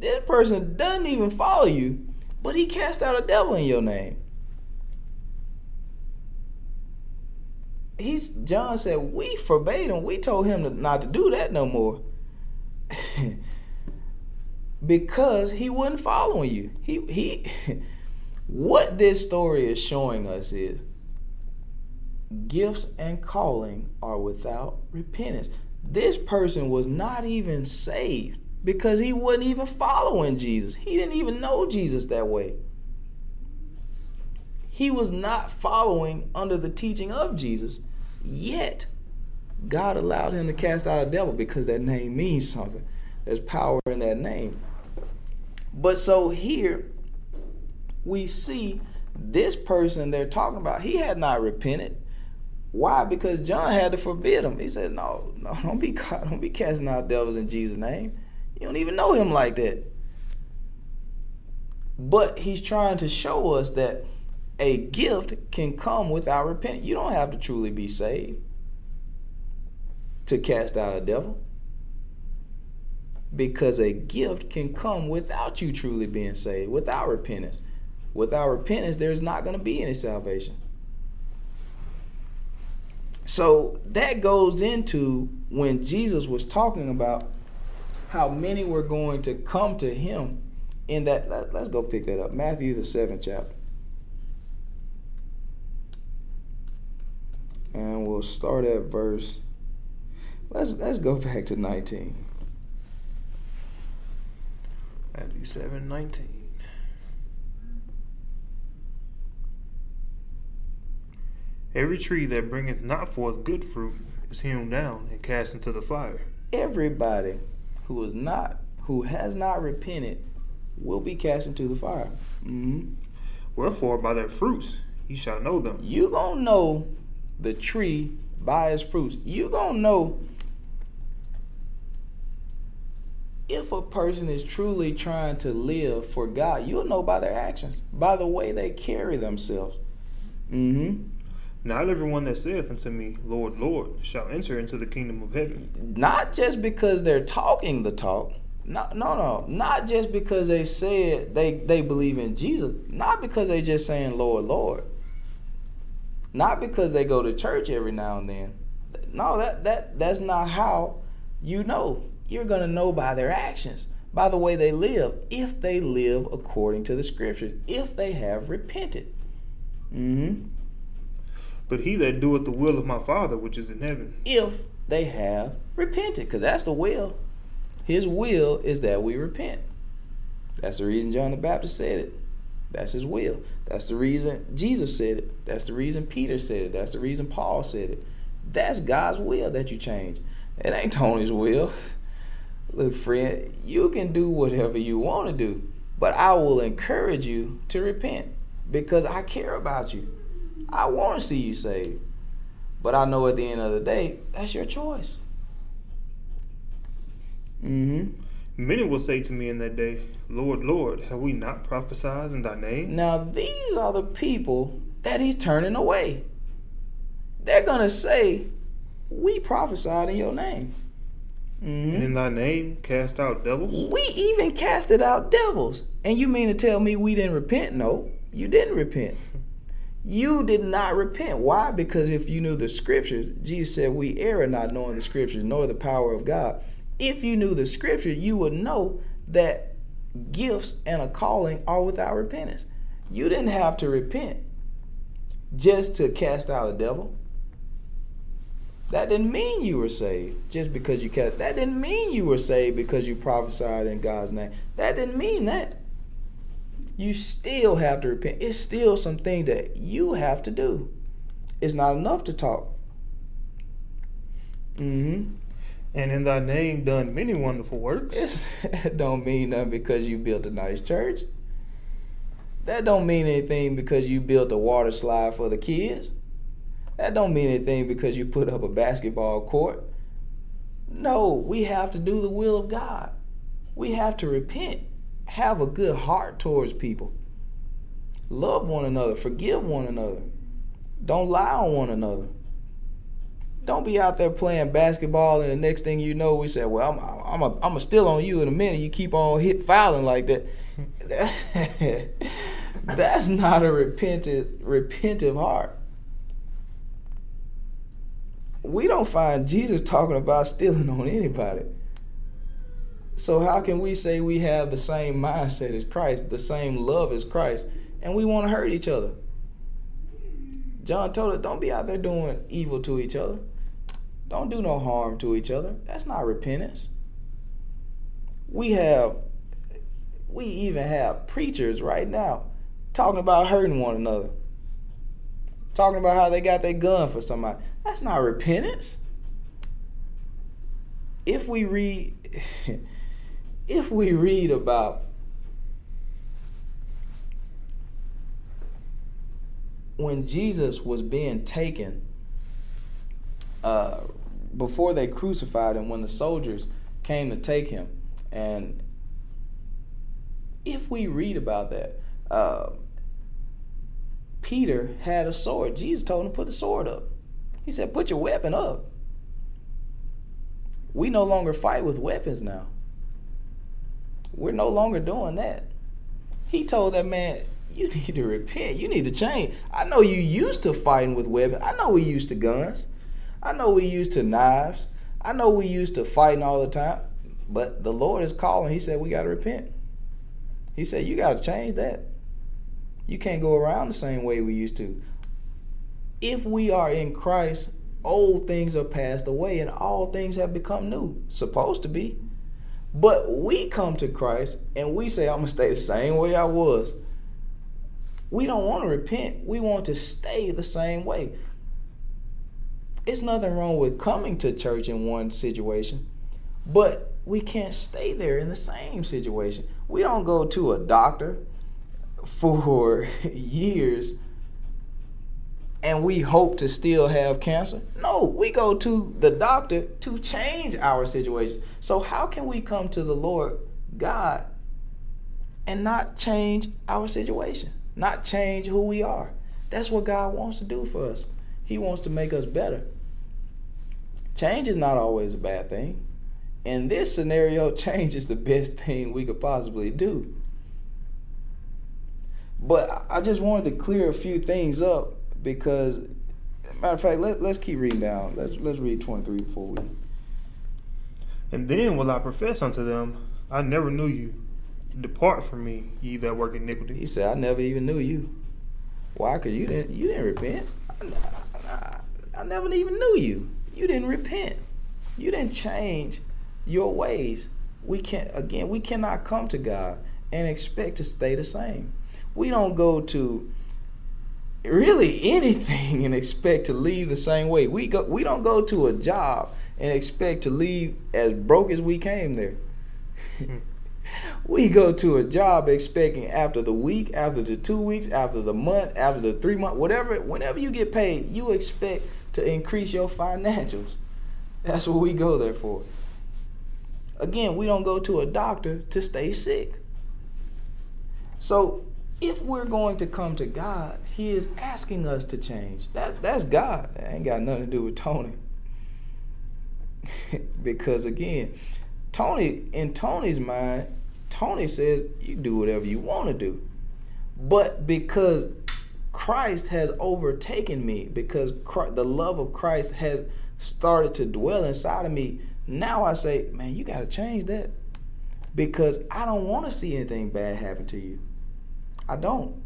That person doesn't even follow you, but he cast out a devil in your name. He's John said we forbade him. We told him to, not to do that no more. because he wasn't following you. He he what this story is showing us is gifts and calling are without repentance. This person was not even saved because he wasn't even following Jesus. He didn't even know Jesus that way. He was not following under the teaching of Jesus. Yet, God allowed him to cast out a devil because that name means something. There's power in that name. But so here, we see this person they're talking about, he had not repented. Why? Because John had to forbid him. He said, No, no, don't be don't be casting out devils in Jesus' name. You don't even know him like that. But he's trying to show us that a gift can come without repentance. You don't have to truly be saved to cast out a devil. Because a gift can come without you truly being saved, without repentance. Without repentance, there's not going to be any salvation. So that goes into when Jesus was talking about how many were going to come to him in that. Let, us go pick that up. Matthew, the seventh chapter. And we'll start at verse let's let's go back to 19 matthew 7 19 every tree that bringeth not forth good fruit is hewn down and cast into the fire. Everybody who is not who has not repented will be cast into the fire. Mm-hmm. wherefore by their fruits ye shall know them. You gonna know the tree by its fruits. You gonna know if a person is truly trying to live for God. You'll know by their actions, by the way they carry themselves. Mm-hmm. Not everyone that saith unto me, Lord, Lord, shall enter into the kingdom of heaven. Not just because they're talking the talk. No, no, no. Not just because they said they, they believe in Jesus. Not because they're just saying Lord, Lord. Not because they go to church every now and then. No, that that that's not how you know. You're gonna know by their actions, by the way they live, if they live according to the scriptures, if they have repented. Mm-hmm. But he that doeth the will of my Father which is in heaven. If they have repented, because that's the will. His will is that we repent. That's the reason John the Baptist said it. That's his will. That's the reason Jesus said it. That's the reason Peter said it. That's the reason Paul said it. That's God's will that you change. It ain't Tony's will. Look, friend, you can do whatever you want to do, but I will encourage you to repent because I care about you. I want to see you saved. But I know at the end of the day, that's your choice. Mm-hmm. Many will say to me in that day, Lord, Lord, have we not prophesied in thy name? Now these are the people that he's turning away. They're gonna say, We prophesied in your name. Mm-hmm. And in thy name cast out devils? We even casted out devils. And you mean to tell me we didn't repent? No, you didn't repent. You did not repent. Why? Because if you knew the scriptures, Jesus said, We err not knowing the scriptures, nor the power of God. If you knew the scripture, you would know that gifts and a calling are without repentance. You didn't have to repent just to cast out a devil. That didn't mean you were saved just because you cast. That didn't mean you were saved because you prophesied in God's name. That didn't mean that you still have to repent. It's still something that you have to do. It's not enough to talk. Mm-hmm. And in thy name done many wonderful works. It don't mean nothing because you built a nice church. That don't mean anything because you built a water slide for the kids. That don't mean anything because you put up a basketball court. No, we have to do the will of God. We have to repent have a good heart towards people. Love one another, forgive one another. Don't lie on one another. Don't be out there playing basketball and the next thing you know we say, "Well, I'm I'm a, I'm a still on you in a minute." You keep on hit fouling like that. That's not a repentant repentive heart. We don't find Jesus talking about stealing on anybody. So how can we say we have the same mindset as Christ, the same love as Christ, and we want to hurt each other? John told us, don't be out there doing evil to each other. Don't do no harm to each other. That's not repentance. We have, we even have preachers right now talking about hurting one another. Talking about how they got their gun for somebody. That's not repentance. If we read if we read about when Jesus was being taken, uh, before they crucified him, when the soldiers came to take him, and if we read about that, uh, Peter had a sword. Jesus told him to put the sword up. He said, Put your weapon up. We no longer fight with weapons now. We're no longer doing that. He told that man, you need to repent. You need to change. I know you used to fighting with weapons. I know we used to guns. I know we used to knives. I know we used to fighting all the time. But the Lord is calling. He said we got to repent. He said you got to change that. You can't go around the same way we used to. If we are in Christ, old things are passed away and all things have become new. Supposed to be. But we come to Christ and we say, I'm going to stay the same way I was. We don't want to repent. We want to stay the same way. It's nothing wrong with coming to church in one situation, but we can't stay there in the same situation. We don't go to a doctor for years and we hope to still have cancer. No, we go to the doctor to change our situation. So, how can we come to the Lord God and not change our situation, not change who we are, That's what God wants to do for us. He wants to make us better. Change is not always a bad thing. In this scenario, change is the best thing we could possibly do. But I just wanted to clear a few things up because, matter of fact, let, let's keep reading down. Let's let's read 23 before we. And then will I profess unto them, I never knew you. Depart from me, ye that work iniquity. He said, I never even knew you. Why? Cause you didn't you didn't repent. I, never even knew you. You didn't repent. You didn't change your ways. We can't again. We cannot come to God and expect to stay the same. We don't go to really anything and expect to leave the same way. We go. We don't go to a job and expect to leave as broke as we came there. Hmm. we go to a job expecting after the week, after the two weeks, after the month, after the three month, whatever, whenever you get paid, you expect to increase your financials. That's what we go there for. Again, we don't go to a doctor to stay sick. So if we're going to come to God, He is asking us to change. That that's God. That ain't got nothing to do with Tony. because again, Tony, in Tony's mind, Tony says you do whatever you want to do. But because Christ has overtaken me, because Christ, the love of Christ has started to dwell inside of me, now I say, man, you got to change that. Because I don't want to see anything bad happen to you. I don't.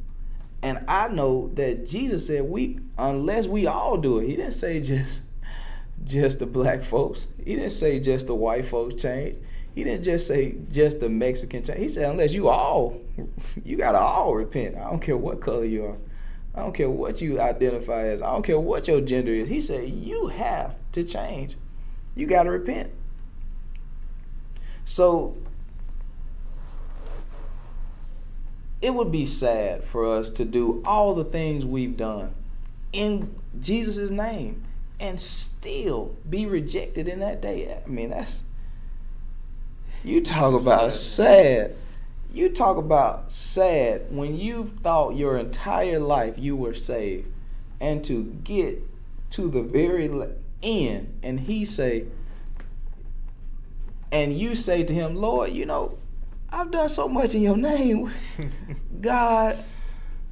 And I know that Jesus said we unless we all do it. He didn't say just just the black folks. He didn't say just the white folks change. He didn't just say just the Mexican change. He said unless you all you gotta all repent. I don't care what color you are. I don't care what you identify as. I don't care what your gender is. He said you have to change. You gotta repent. So it would be sad for us to do all the things we've done in Jesus' name and still be rejected in that day. I mean, that's you talk about sad. You talk about sad when you've thought your entire life you were saved, and to get to the very end, and he say, and you say to him, Lord, you know, I've done so much in your name. God,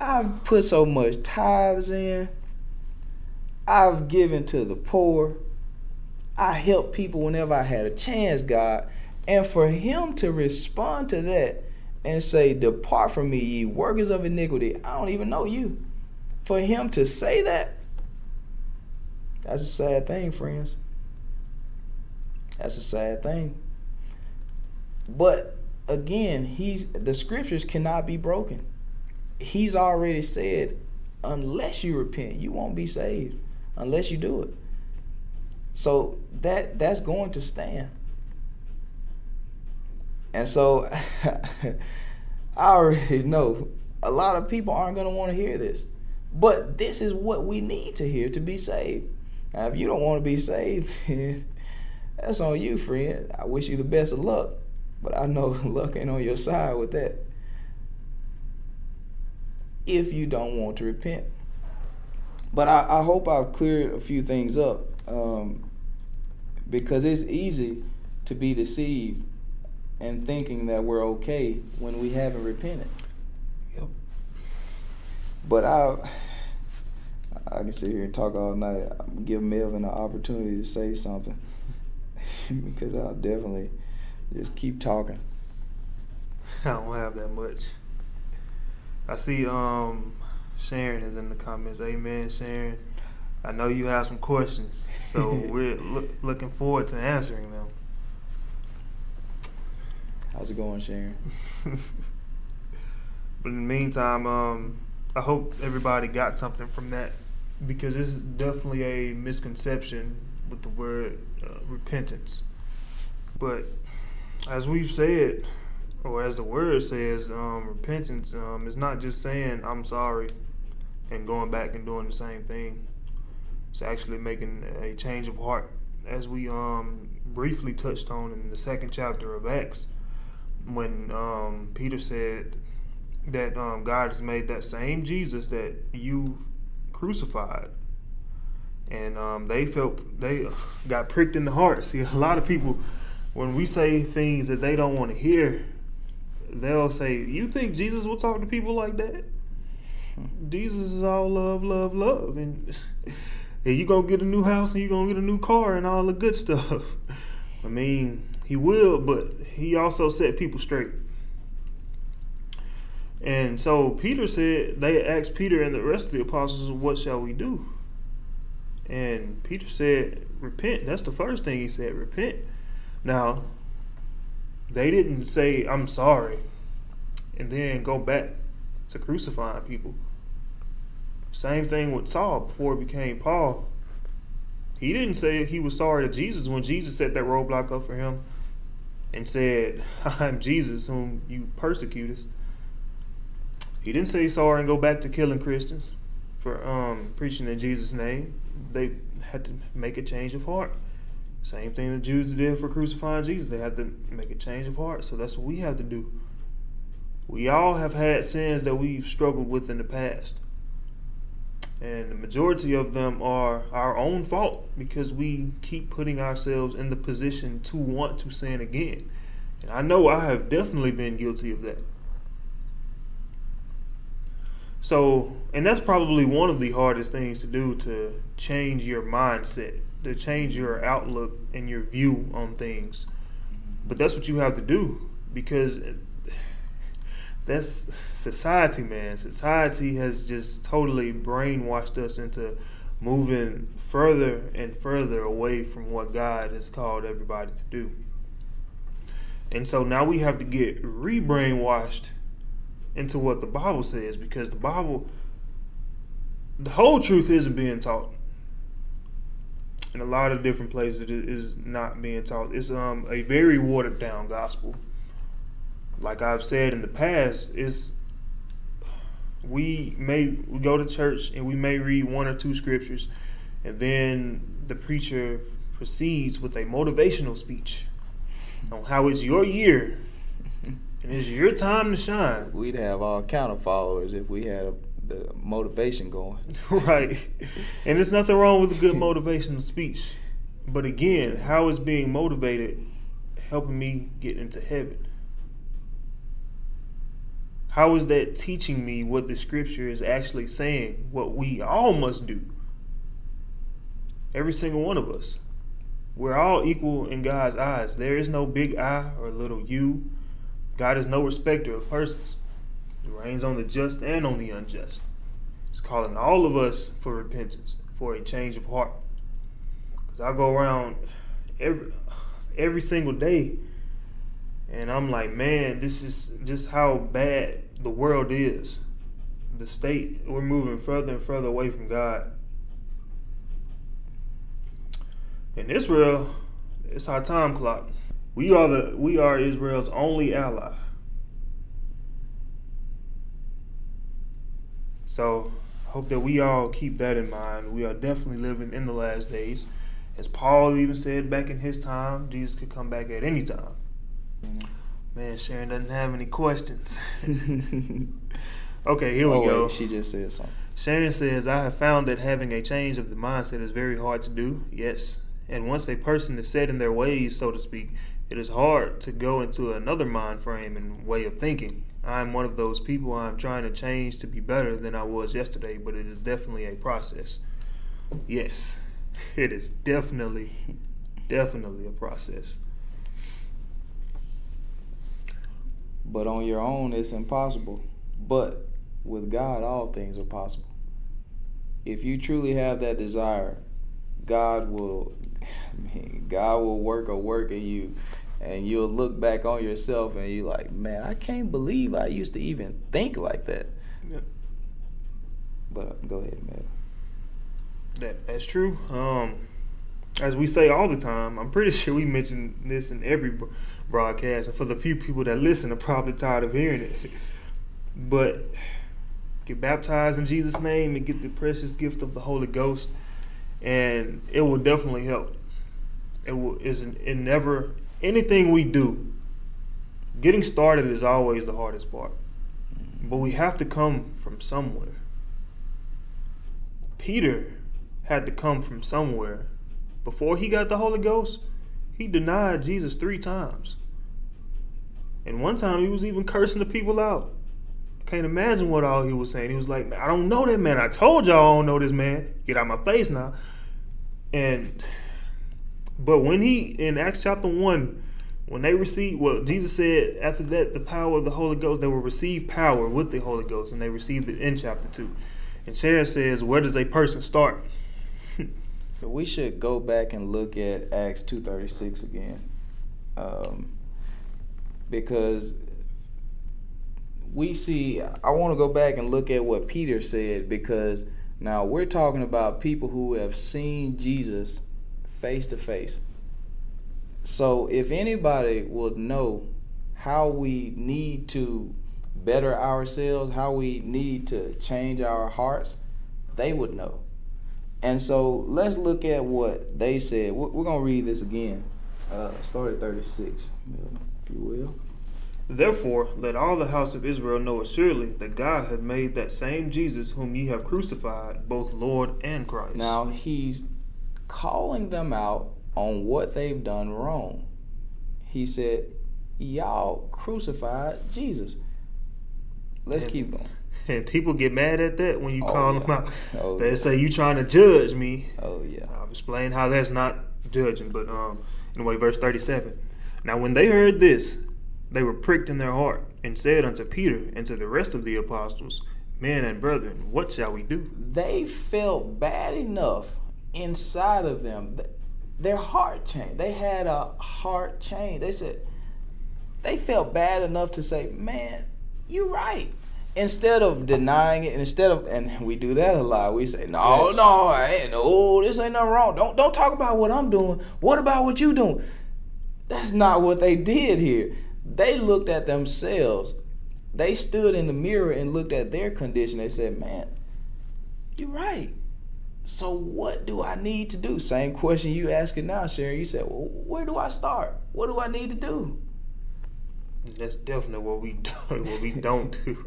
I've put so much tithes in. I've given to the poor. I helped people whenever I had a chance, God. And for him to respond to that and say, Depart from me, ye workers of iniquity, I don't even know you. For him to say that, that's a sad thing, friends. That's a sad thing. But again, he's the scriptures cannot be broken. He's already said, unless you repent, you won't be saved unless you do it. So that that's going to stand. And so I already know a lot of people aren't going to want to hear this. But this is what we need to hear to be saved. Now, if you don't want to be saved, that's on you, friend. I wish you the best of luck. But I know luck ain't on your side with that. If you don't want to repent. But I, I hope I've cleared a few things up um, because it's easy to be deceived and thinking that we're okay when we haven't repented. Yep. But I, I can sit here and talk all night. Give Melvin an opportunity to say something because I'll definitely just keep talking. I don't have that much. I see um Sharon is in the comments. Amen, Sharon. I know you have some questions, so we're lo- looking forward to answering them. How's it going, Sharon? but in the meantime, um, I hope everybody got something from that because it's definitely a misconception with the word uh, repentance. But as we've said, or as the word says, um, repentance um, is not just saying I'm sorry and going back and doing the same thing. It's actually making a change of heart, as we um, briefly touched on in the second chapter of Acts, when um, Peter said that um, God has made that same Jesus that you crucified. And um, they felt they got pricked in the heart. See, a lot of people, when we say things that they don't want to hear, they'll say, "You think Jesus will talk to people like that?" Jesus is all love, love, love, and, and you gonna get a new house and you gonna get a new car and all the good stuff. I mean, he will, but he also set people straight. And so Peter said, they asked Peter and the rest of the apostles, What shall we do? And Peter said, Repent. That's the first thing he said, repent. Now, they didn't say, I'm sorry, and then go back to crucifying people. Same thing with Saul before it became Paul. He didn't say he was sorry to Jesus when Jesus set that roadblock up for him and said, I'm Jesus whom you persecutest. He didn't say sorry and go back to killing Christians for um, preaching in Jesus' name. They had to make a change of heart. Same thing the Jews did for crucifying Jesus. They had to make a change of heart. So that's what we have to do. We all have had sins that we've struggled with in the past. And the majority of them are our own fault because we keep putting ourselves in the position to want to sin again. And I know I have definitely been guilty of that. So, and that's probably one of the hardest things to do to change your mindset, to change your outlook and your view on things. But that's what you have to do because that's society, man. Society has just totally brainwashed us into moving further and further away from what God has called everybody to do. And so now we have to get re brainwashed into what the Bible says because the Bible, the whole truth isn't being taught. In a lot of different places, it is not being taught. It's um, a very watered down gospel like I've said in the past, is we may we go to church and we may read one or two scriptures, and then the preacher proceeds with a motivational speech on how it's your year and it's your time to shine. We'd have all kind of followers if we had a, the motivation going. right, and there's nothing wrong with a good motivational speech, but again, how is being motivated helping me get into heaven? How is that teaching me what the scripture is actually saying, what we all must do? Every single one of us. We're all equal in God's eyes. There is no big I or little you. God is no respecter of persons. He rains on the just and on the unjust. He's calling all of us for repentance, for a change of heart. Because I go around every every single day and I'm like, man, this is just how bad the world is. The state, we're moving further and further away from God. In Israel, it's our time clock. We are the we are Israel's only ally. So hope that we all keep that in mind. We are definitely living in the last days. As Paul even said back in his time, Jesus could come back at any time. Man, Sharon doesn't have any questions. okay, here oh, we go. Wait, she just said something. Sharon says, I have found that having a change of the mindset is very hard to do. Yes. And once a person is set in their ways, so to speak, it is hard to go into another mind frame and way of thinking. I'm one of those people I'm trying to change to be better than I was yesterday, but it is definitely a process. Yes, it is definitely, definitely a process. But on your own, it's impossible. But with God, all things are possible. If you truly have that desire, God will, God will work a work in you, and you'll look back on yourself and you're like, man, I can't believe I used to even think like that. Yeah. But go ahead, man. That that's true. Um, as we say all the time, I'm pretty sure we mention this in every broadcast, and for the few people that listen are probably tired of hearing it. But get baptized in Jesus' name and get the precious gift of the Holy Ghost, and it will definitely help. It will is it never anything we do. Getting started is always the hardest part, but we have to come from somewhere. Peter had to come from somewhere. Before he got the Holy Ghost, he denied Jesus three times. And one time he was even cursing the people out. I can't imagine what all he was saying. He was like, I don't know that man. I told y'all I don't know this man. Get out my face now. And but when he in Acts chapter one, when they received well, Jesus said after that the power of the Holy Ghost, they will receive power with the Holy Ghost, and they received it in chapter two. And Sharon says, Where does a person start? we should go back and look at Acts two thirty six again. Um, because we see I want to go back and look at what Peter said because now we're talking about people who have seen Jesus face to face. So if anybody would know how we need to better ourselves, how we need to change our hearts, they would know. And so let's look at what they said. We're, going to read this again. Uh, at 36, if you will. Therefore, let all the house of Israel know assuredly that God hath made that same Jesus whom ye have crucified, both Lord and Christ. Now, he's calling them out on what they've done wrong. He said, Y'all crucified Jesus. Let's and, keep going. And people get mad at that when you oh, call yeah. them out. Oh, they yeah. say you trying to judge me. Oh yeah. I'll explain how that's not judging, but um anyway, verse thirty seven. Now when they heard this, they were pricked in their heart, and said unto Peter and to the rest of the apostles, Men and brethren, what shall we do? They felt bad enough inside of them. Their heart changed. They had a heart change. They said, they felt bad enough to say, Man, you're right instead of denying it, instead of and we do that a lot, we say, No, yes. no, I ain't no, oh, this ain't nothing wrong. Don't don't talk about what I'm doing. What about what you doing? That's not what they did here. They looked at themselves. They stood in the mirror and looked at their condition. They said, Man, you're right. So what do I need to do? Same question you asking now, Sharon. You said, Well, where do I start? What do I need to do? That's definitely what we don't what we don't do.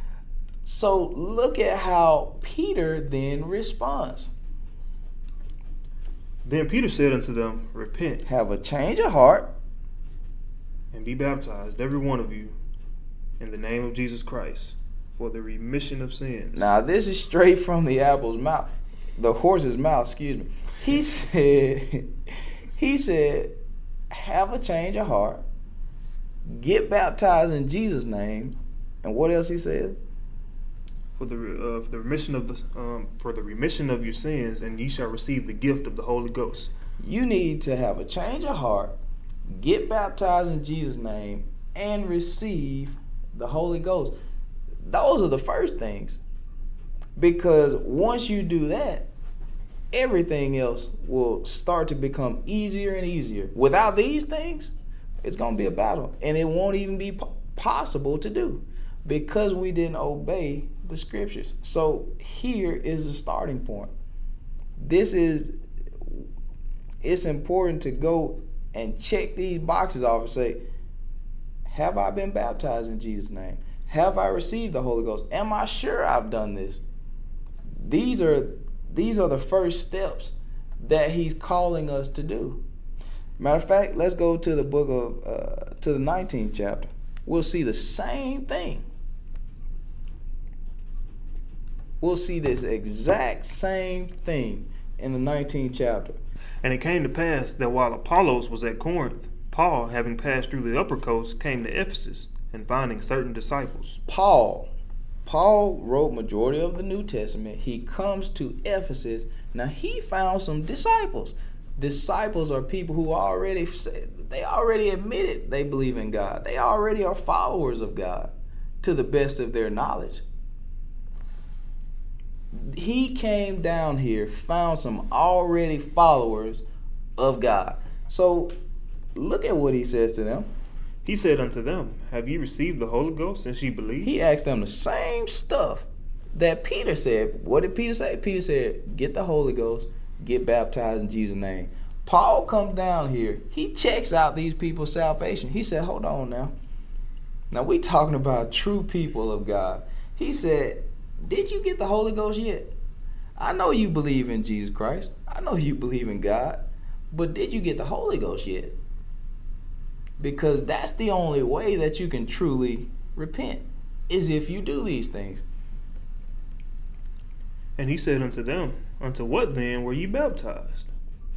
so look at how Peter then responds. Then Peter said unto them, Repent. Have a change of heart. And be baptized, every one of you, in the name of Jesus Christ, for the remission of sins. Now this is straight from the apple's mouth. The horse's mouth, excuse me. He said, he said, have a change of heart get baptized in Jesus' name, and what else he said? For the uh, for the remission of the um, for the remission of your sins, and ye shall receive the gift of the Holy Ghost. You need to have a change of heart, get baptized in Jesus' name, and receive the Holy Ghost. Those are the first things, because once you do that, everything else will start to become easier and easier. Without these things, it's going to be a battle. And it won't even be possible to do because we didn't obey the scriptures. So here is the starting point. This is, it's important to go and check these boxes off and say, have I been baptized in Jesus' name? Have I received the Holy Ghost? Am I sure I've done this? These are these are the first steps that he's calling us to do. Matter of fact, let's go to the book of uh, to the 19th chapter. We'll see the same thing. We'll see this exact same thing in the 19th chapter. And it came to pass that while Apollos was at Corinth, Paul, having passed through the upper coast, came to Ephesus and finding certain disciples. Paul, Paul wrote majority of the New Testament. He comes to Ephesus. Now he found some disciples disciples are people who already they already admitted they believe in God. They already are followers of God to the best of their knowledge. He came down here, found some already followers of God. So look at what he says to them. He said unto them, Have you received the Holy Ghost since ye believe? He asked them the same stuff that Peter said. What did Peter say? Peter said, Get the Holy Ghost get baptized in Jesus' name. Paul comes down here. He checks out these people's salvation. He said, Hold on now. Now we talking about true people of God. He said, Did you get the Holy Ghost yet? I know you believe in Jesus Christ. I know you believe in God. But did you get the Holy Ghost yet? Because that's the only way that you can truly repent, is if you do these things. And he said unto them, Unto what then were ye baptized?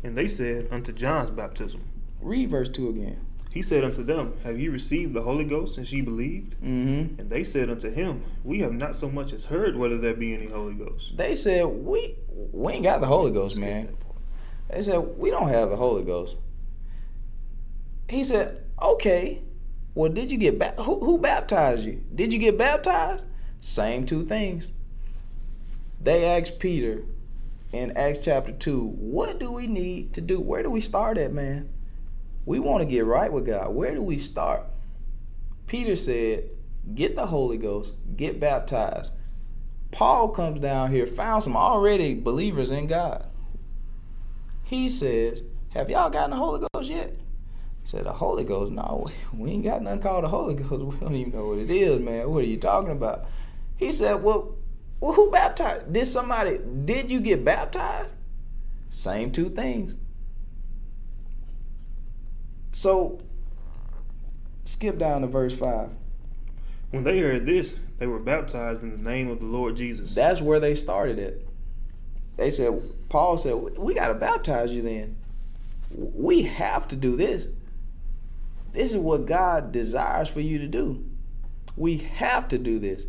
And they said, Unto John's baptism. Read verse 2 again. He said unto them, Have ye received the Holy Ghost since ye believed? Mm-hmm. And they said unto him, We have not so much as heard whether there be any Holy Ghost. They said, We we ain't got the Holy Ghost, man. They said, We don't have the Holy Ghost. He said, Okay. Well, did you get ba- who, who baptized you? Did you get baptized? Same two things. They asked Peter in Acts chapter 2, What do we need to do? Where do we start at, man? We want to get right with God. Where do we start? Peter said, Get the Holy Ghost, get baptized. Paul comes down here, found some already believers in God. He says, Have y'all gotten the Holy Ghost yet? I said, The Holy Ghost? No, we ain't got nothing called the Holy Ghost. We don't even know what it is, man. What are you talking about? He said, Well, well who baptized? Did somebody, did you get baptized? Same two things. So, skip down to verse 5. When they heard this, they were baptized in the name of the Lord Jesus. That's where they started it. They said, Paul said, We got to baptize you then. We have to do this. This is what God desires for you to do. We have to do this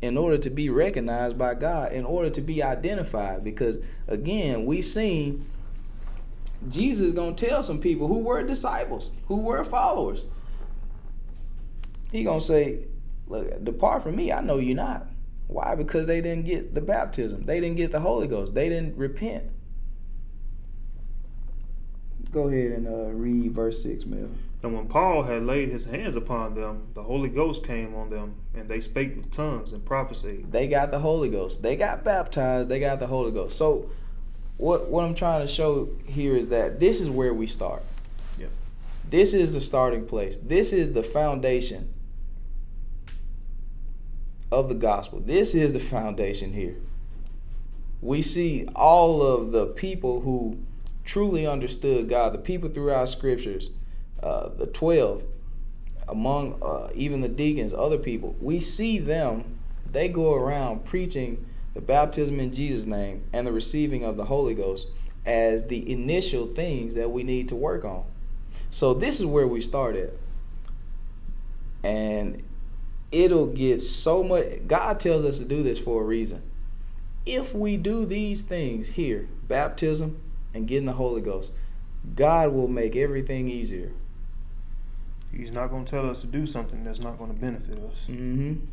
in order to be recognized by God, in order to be identified. Because again, we seen Jesus is going to tell some people who were disciples, who were followers. He going to say, look, depart from me. I know you not. Why? Because they didn't get the baptism. They didn't get the Holy Ghost. They didn't repent. Go ahead and uh, read verse 6, Mel. And when Paul had laid his hands upon them, the Holy Ghost came on them, and they spake with tongues and prophesied. They got the Holy Ghost. They got baptized. They got the Holy Ghost. So, what what I'm trying to show here is that this is where we start. Yep. This is the starting place. This is the foundation of the gospel. This is the foundation here. We see all of the people who truly understood God, the people throughout scriptures, uh, the 12, among uh, even the deacons, other people, we see them, they go around preaching the baptism in Jesus' name and the receiving of the Holy Ghost as the initial things that we need to work on. So this is where we started. And it'll get so much God tells us to do this for a reason. If we do these things here, baptism and getting the Holy Ghost, God will make everything easier. He's not going to tell us to do something that's not going to benefit us. Mm-hmm.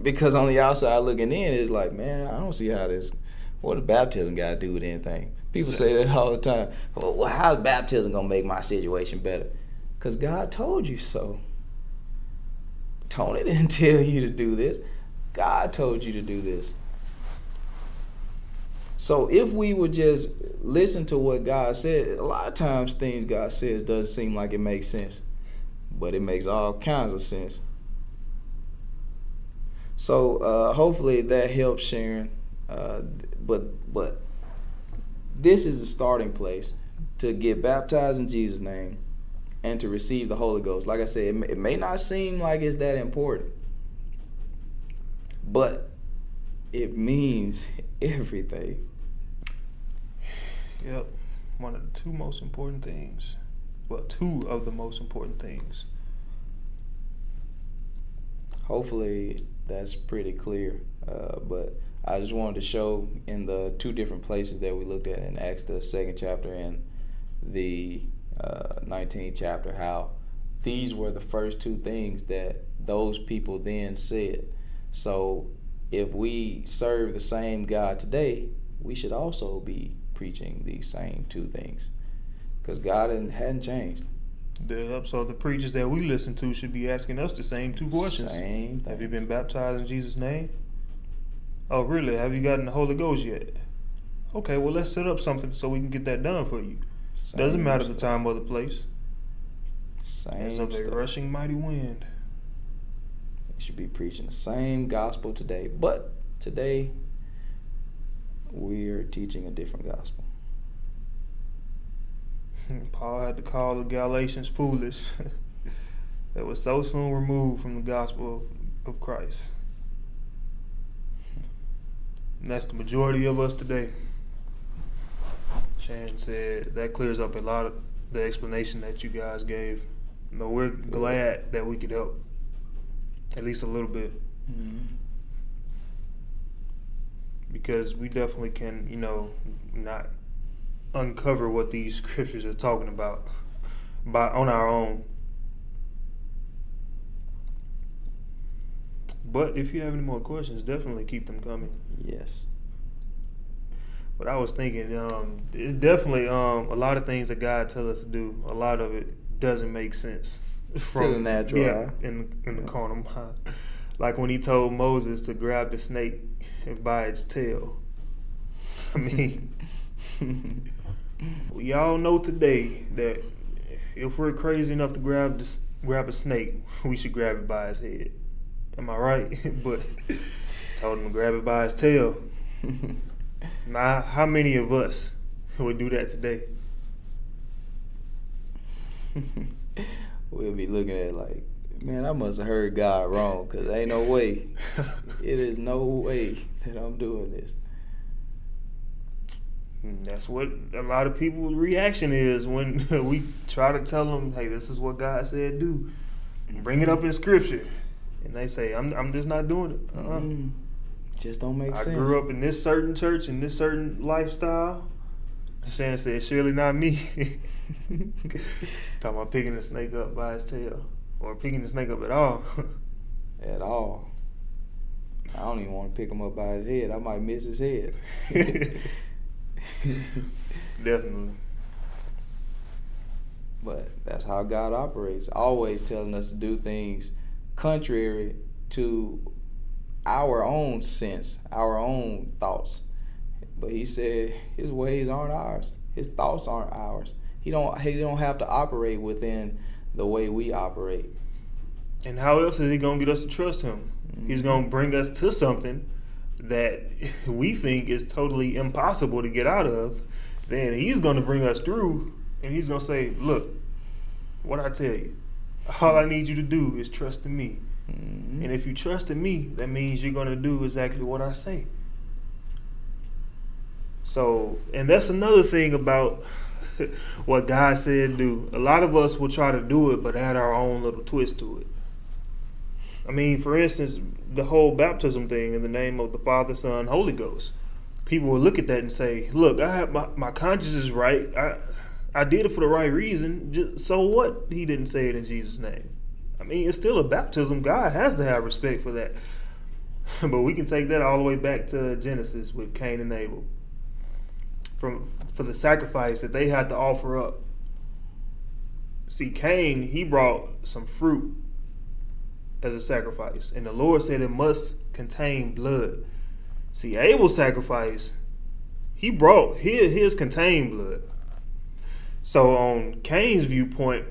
Because on the outside looking in, it's like, man, I don't see how this. What does baptism got to do with anything? People say that all the time. Well, how's baptism gonna make my situation better? Because God told you so. Tony didn't tell you to do this. God told you to do this. So if we would just listen to what God said, a lot of times things God says doesn't seem like it makes sense, but it makes all kinds of sense. So uh, hopefully that helps Sharon. Uh, but but this is the starting place to get baptized in Jesus' name and to receive the Holy Ghost. Like I said, it may, it may not seem like it's that important, but it means everything. Yep. One of the two most important things. Well, two of the most important things. Hopefully that's pretty clear. Uh, but I just wanted to show in the two different places that we looked at in Acts, the second chapter and the uh, 19th chapter, how these were the first two things that those people then said. So if we serve the same God today, we should also be preaching these same two things because God hadn't, changed. Yep. So the preachers that we listen to should be asking us the same two questions. Same Have you been baptized in Jesus' name? Oh, really? Have you gotten the Holy Ghost yet? Okay, well, let's set up something so we can get that done for you. Doesn't Same matter the time or the place. Same As of a stuff. rushing mighty wind. They should be preaching the same gospel today. But today, we are teaching a different gospel. Paul had to call the Galatians foolish. that was so soon removed from the gospel of, of Christ. And that's the majority of us today. Shan said that clears up a lot of the explanation that you guys gave. No, we're glad that we could help, at least a little bit, Mm-hmm. because we definitely can, you know, not uncover what these scriptures are talking about by on our own. But if you have any more questions, definitely keep them coming. Yes. But I was thinking, um, it's definitely um, a lot of things that God tells us to do. A lot of it doesn't make sense from the natural yeah, eye. in in the Yeah. carnal mind. Like when He told Moses to grab the snake by its tail. I mean, we all know today that if we're crazy enough to grab this, grab a snake, we should grab it by its head. Am I right? but told him to grab it by its tail. Now, how many of us would do that today? we'll be looking at it like, man, I must have heard God wrong because ain't no way. It is no way that I'm doing this. And That's what a lot of people's reaction is when we try to tell them, "Hey, this is what God said do." Bring it up in Scripture, and they say, "I'm I'm just not doing it." Uh-uh. Mm. Just don't make I sense. I grew up in this certain church in this certain lifestyle. Shannon said, "Surely not me." Talking about picking the snake up by its tail, or picking the snake up at all. at all. I don't even want to pick him up by his head. I might miss his head. Definitely. But that's how God operates. Always telling us to do things contrary to our own sense, our own thoughts. But he said his ways aren't ours. His thoughts aren't ours. He don't he don't have to operate within the way we operate. And how else is he gonna get us to trust him? He's Mhm. gonna bring us to something that we think is totally impossible to get out of. Then he's gonna bring us through, and he's gonna say, "Look, what I tell you, all I need you to do is trust in me. Mhm. And if you trust in me, that means you're gonna do exactly what I say." So, and that's another thing about what God said do. A lot of us will try to do it, but add our own little twist to it. I mean, for instance, the whole baptism thing in the name of the Father, Son, Holy Ghost. People will look at that and say, "Look, I have my, my conscience is right. I I did it for the right reason. Just, so what? He didn't say it in Jesus' name. I mean, it's still a baptism. God has to have respect for that. but we can take that all the way back to Genesis with Cain and Abel. From for the sacrifice that they had to offer up. See, Cain he brought some fruit as a sacrifice, and the Lord said it must contain blood. See, Abel's sacrifice, he brought his his contained blood. So on Cain's viewpoint,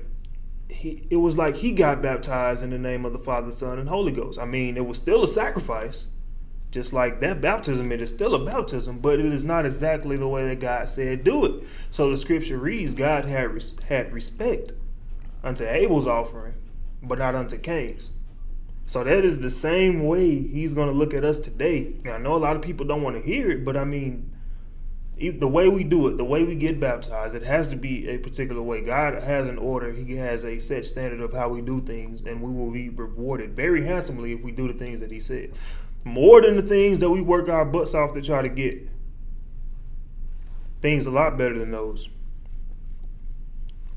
he it was like he got baptized in the name of the Father, Son, and Holy Ghost. I mean, it was still a sacrifice, just like that baptism. It is still a baptism, but it is not exactly the way that God said do it. So the Scripture reads, God had had respect unto Abel's offering, but not unto Cain's. So that is the same way He's going to look at us today. And I know a lot of people don't want to hear it, but I mean, the way we do it, the way we get baptized, it has to be a particular way. God has an order. He has a set standard of how we do things, and we will be rewarded very handsomely if we do the things that He said. More than the things that we work our butts off to try to get. Things a lot better than those.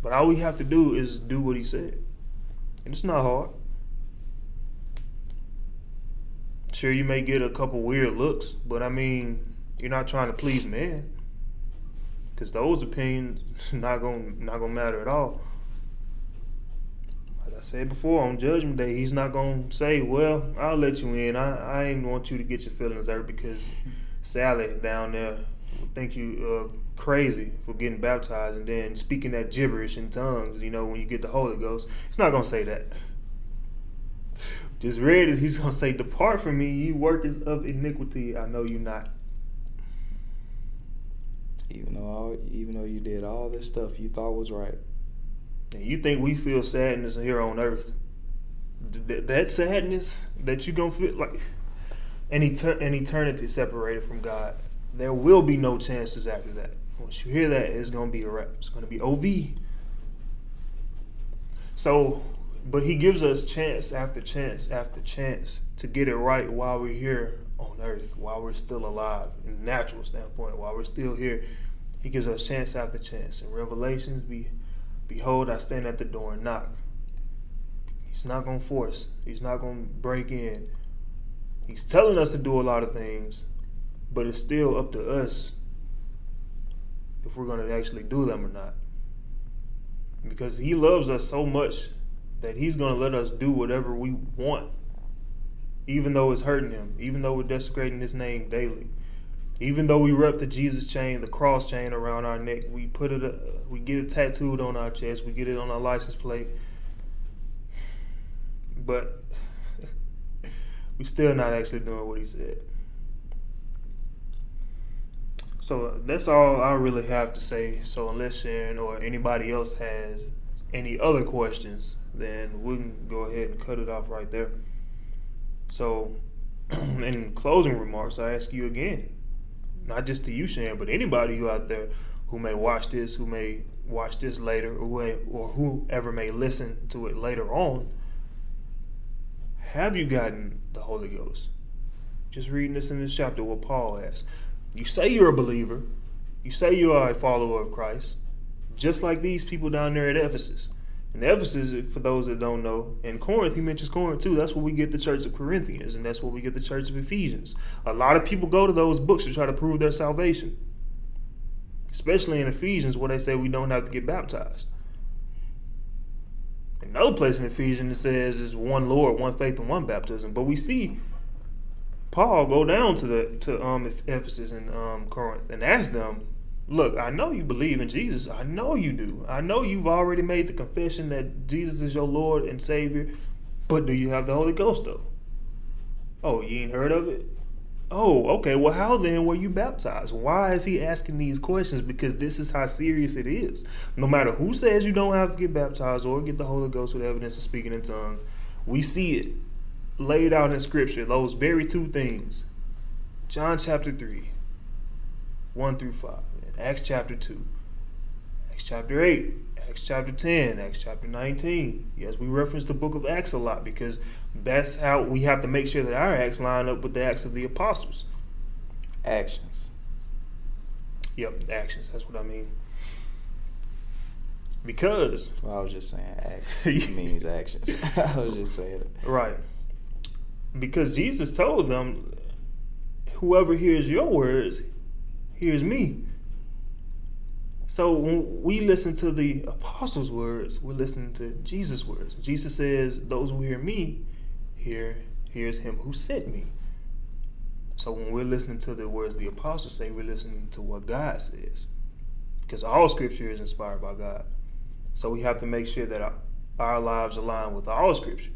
But all we have to do is do what He said. And it's not hard. Sure, you may get a couple weird looks, but I mean, you're not trying to please men, because those opinions not gonna not gonna matter at all. Like I said before, on Judgment Day, he's not gonna say, "Well, I'll let you in. I I ain't want you to get your feelings hurt because Sally down there think you uh, crazy for getting baptized and then speaking that gibberish in tongues. You know, when you get the Holy Ghost, it's not gonna say that." Just read it. He's gonna say, "Depart from me, you workers of iniquity. I know you not." Even though all, even though you did all this stuff you thought was right. And you think we feel sadness here on earth? Th- that sadness that you gonna feel like an, etern- an eternity separated from God. There will be no chances after that. Once you hear that, it's gonna be a wrap. It's gonna be OV. So, but He gives us chance after chance after chance to get it right while we're here on earth, while we're still alive, in natural standpoint, while we're still here. He gives us chance after chance. In Revelations, we behold, I stand at the door and knock. He's not gonna force. He's not gonna break in. He's telling us to do a lot of things, but it's still up to us if we're going to actually do them or not. Because he loves us so much that he's going to let us do whatever we want, even though it's hurting him, even though we're desecrating his name daily. Even though we rep the Jesus chain, the cross chain around our neck, we put it, uh, we get it tattooed on our chest, we get it on our license plate. But we still not actually doing what he said. So that's all I really have to say. So unless Sharon or anybody else has any other questions, then we can go ahead and cut it off right there. So in closing remarks, I ask you again, not just to you, Sharon, but anybody who out there who may watch this, who may watch this later, or, or whoever may listen to it later on, have you gotten the Holy Ghost? Just reading this in this chapter, what Paul asks. You say you're a believer, you say you are a follower of Christ, just like these people down there at Ephesus. And Ephesus, for those that don't know, in Corinth, he mentions Corinth too. That's where we get the church of Corinthians, and that's where we get the church of Ephesians. A lot of people go to those books to try to prove their salvation, especially in Ephesians, where they say we don't have to get baptized. Another place in Ephesians it says is one Lord, one faith, and one baptism. But we see Paul go down to the to um Ephesus and um Corinth and ask them, "Look, I know you believe in Jesus. I know you do. I know you've already made the confession that Jesus is your Lord and Savior. But do you have the Holy Ghost though? Oh, you ain't heard of it? Oh, okay. Well, how then were you baptized? Why is he asking these questions? Because this is how serious it is. No matter who says you don't have to get baptized or get the Holy Ghost with evidence of speaking in tongues, we see it laid out in Scripture, those very two things. John chapter 3, 1 through 5, Acts chapter 2, Acts chapter 8, Acts chapter 10, Acts chapter 19. Yes, we reference the book of Acts a lot because that's how we have to make sure that our acts line up with the acts of the apostles. Actions. Yep, actions. That's what I mean. Because. Well, I was just saying acts means actions. I was just saying it. Right. Because Jesus told them, whoever hears your words hears me. So when we listen to the apostles' words, we're listening to Jesus' words. Jesus says, "Those who hear me, hear hears him who sent me." So when we're listening to the words the apostles say, we're listening to what God says, because all Scripture is inspired by God. So we have to make sure that our, our lives align with all Scripture,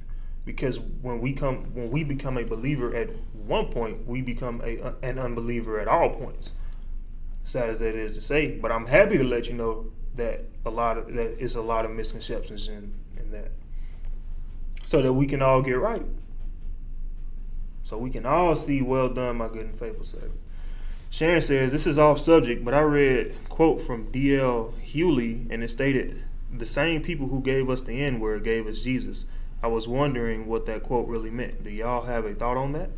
because when we come, when we become a believer at one point, we become a, an unbeliever at all points sad as that is to say. But I'm happy to let you know that a lot of that is a lot of misconceptions in, in that. So that we can all get right. So we can all see, well done, my good and faithful servant. Sharon says, this is off subject, but I read quote from D.L. Hughley, and it stated, the same people who gave us the N word gave us Jesus. I was wondering what that quote really meant. Do y'all have a thought on that?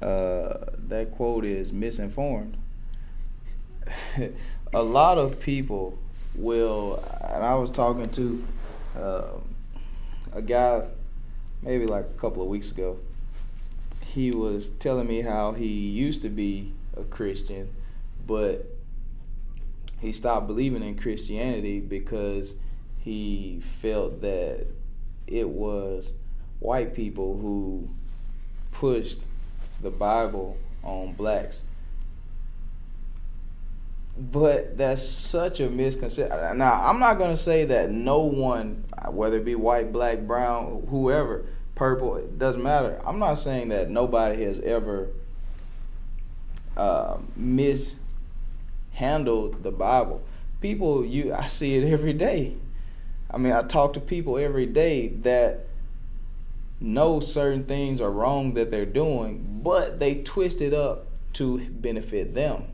Uh, that quote is misinformed. a lot of people will, and I was talking to um, a guy maybe like a couple of weeks ago. He was telling me how he used to be a Christian, but he stopped believing in Christianity because he felt that it was white people who pushed the Bible on blacks but that's such a misconception. Now, I'm not going to say that no one, whether it be white, black, brown, whoever, purple, it doesn't matter. I'm not saying that nobody has ever uh, mis handle the Bible. People, you, I see it every day. I mean, I talk to people every day that know certain things are wrong that they're doing, but they twist it up to benefit them.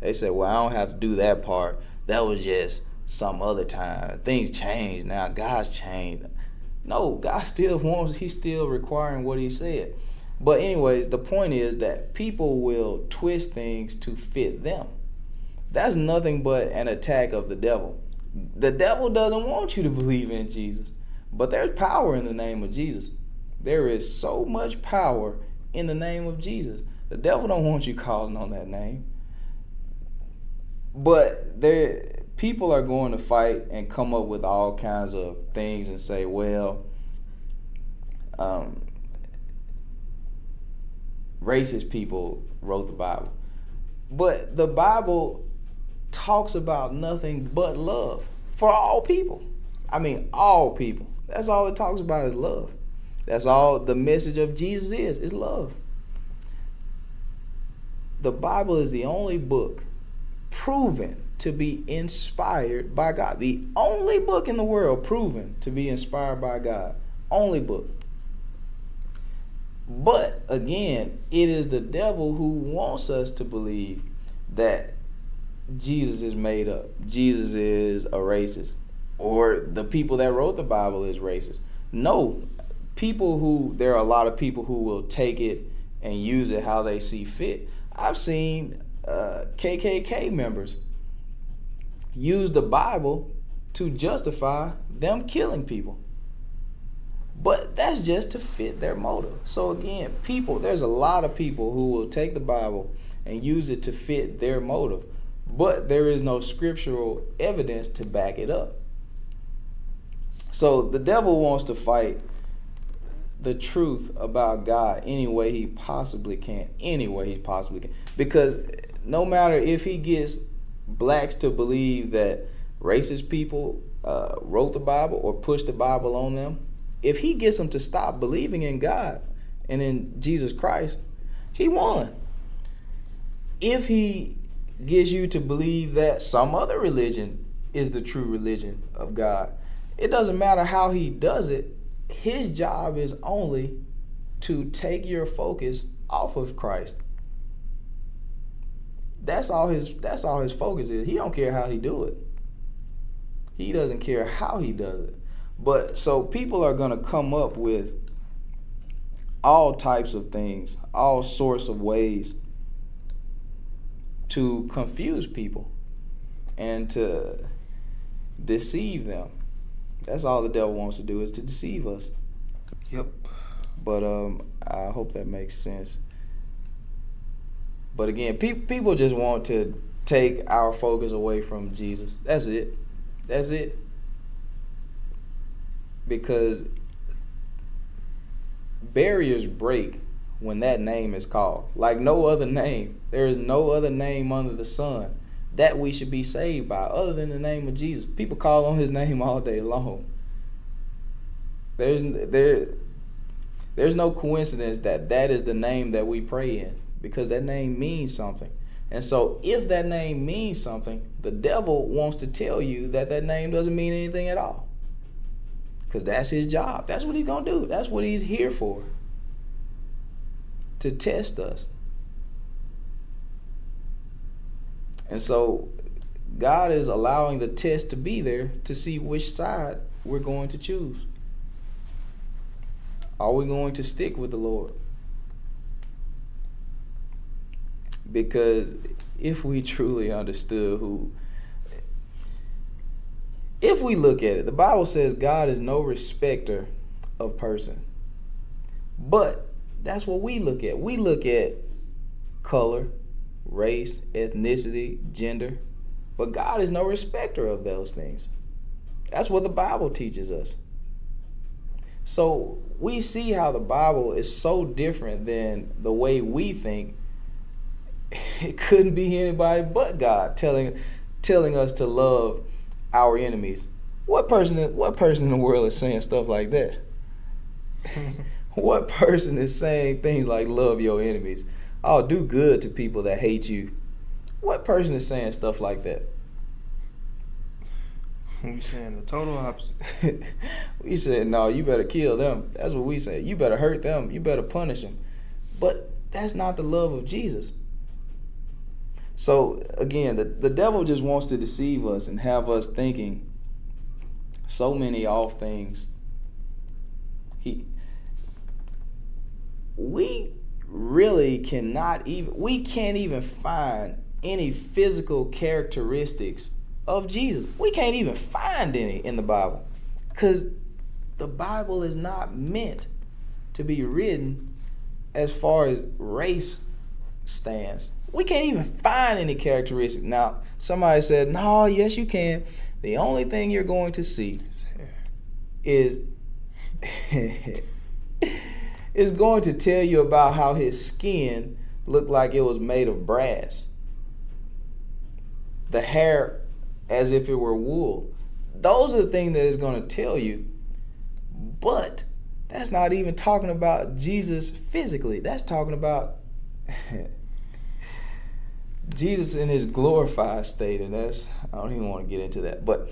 They said, "Well, I don't have to do that part. That was just some other time. Things changed now. God's changed." No, God still wants. He's still requiring what He said. But anyways, the point is that people will twist things to fit them. That's nothing but an attack of the devil. The devil doesn't want you to believe in Jesus, but there's power in the name of Jesus. There is so much power in the name of Jesus. The devil don't want you calling on that name. But there people are going to fight and come up with all kinds of things and say, well, um, racist people wrote the Bible. But the Bible talks about nothing but love for all people. I mean, all people. That's all it talks about is love. That's all the message of Jesus is, is love. The Bible is the only book proven to be inspired by God. The only book in the world proven to be inspired by God. Only book. But again, it is the devil who wants us to believe that Jesus is made up. Jesus is a racist. Or the people that wrote the Bible is racist. No. People who there are a lot of people who will take it and use it how they see fit. I've seen uh, KKK members use the Bible to justify them killing people. But that's just to fit their motive. So again, people, there's a lot of people who will take the Bible and use it to fit their motive, but there is no scriptural evidence to back it up. So the devil wants to fight the truth about God any way he possibly can, any way he possibly can. Because no matter if he gets blacks to believe that racist people uh, wrote the Bible or pushed the Bible on them, if he gets them to stop believing in God and in Jesus Christ, he won. If he gets you to believe that some other religion is the true religion of God, it doesn't matter how he does it, his job is only to take your focus off of Christ. That's all his that's all his focus is. He don't care how he do it. He doesn't care how he does it. But so people are going to come up with all types of things, all sorts of ways to confuse people and to deceive them. That's all the devil wants to do is to deceive us. Yep. But um, I hope that makes sense. But again, pe- people just want to take our focus away from Jesus. That's it. That's it because barriers break when that name is called. Like no other name. There is no other name under the sun that we should be saved by other than the name of Jesus. People call on his name all day long. There's there there's no coincidence that that is the name that we pray in because that name means something. And so if that name means something, the devil wants to tell you that that name doesn't mean anything at all because that's his job. That's what he's going to do. That's what he's here for to test us. And so God is allowing the test to be there to see which side we're going to choose. Are we going to stick with the Lord? Because if we truly understood who if we look at it, the Bible says God is no respecter of person. But that's what we look at. We look at color, race, ethnicity, gender. But God is no respecter of those things. That's what the Bible teaches us. So we see how the Bible is so different than the way we think. It couldn't be anybody but God telling telling us to love our enemies. What person what person in the world is saying stuff like that? what person is saying things like love your enemies? Oh, do good to people that hate you. What person is saying stuff like that? We saying the total opposite. we said, no, you better kill them. That's what we say. You better hurt them. You better punish them. But that's not the love of Jesus. So again, the, the devil just wants to deceive us and have us thinking so many off things. He we really cannot even we can't even find any physical characteristics of Jesus. We can't even find any in the Bible. Cuz the Bible is not meant to be written as far as race stands. We can't even find any characteristics. Now, somebody said, "No, yes you can. The only thing you're going to see is is going to tell you about how his skin looked like it was made of brass. The hair as if it were wool. Those are the things that is going to tell you. But that's not even talking about Jesus physically. That's talking about Jesus in his glorified state. And that's, I don't even want to get into that. But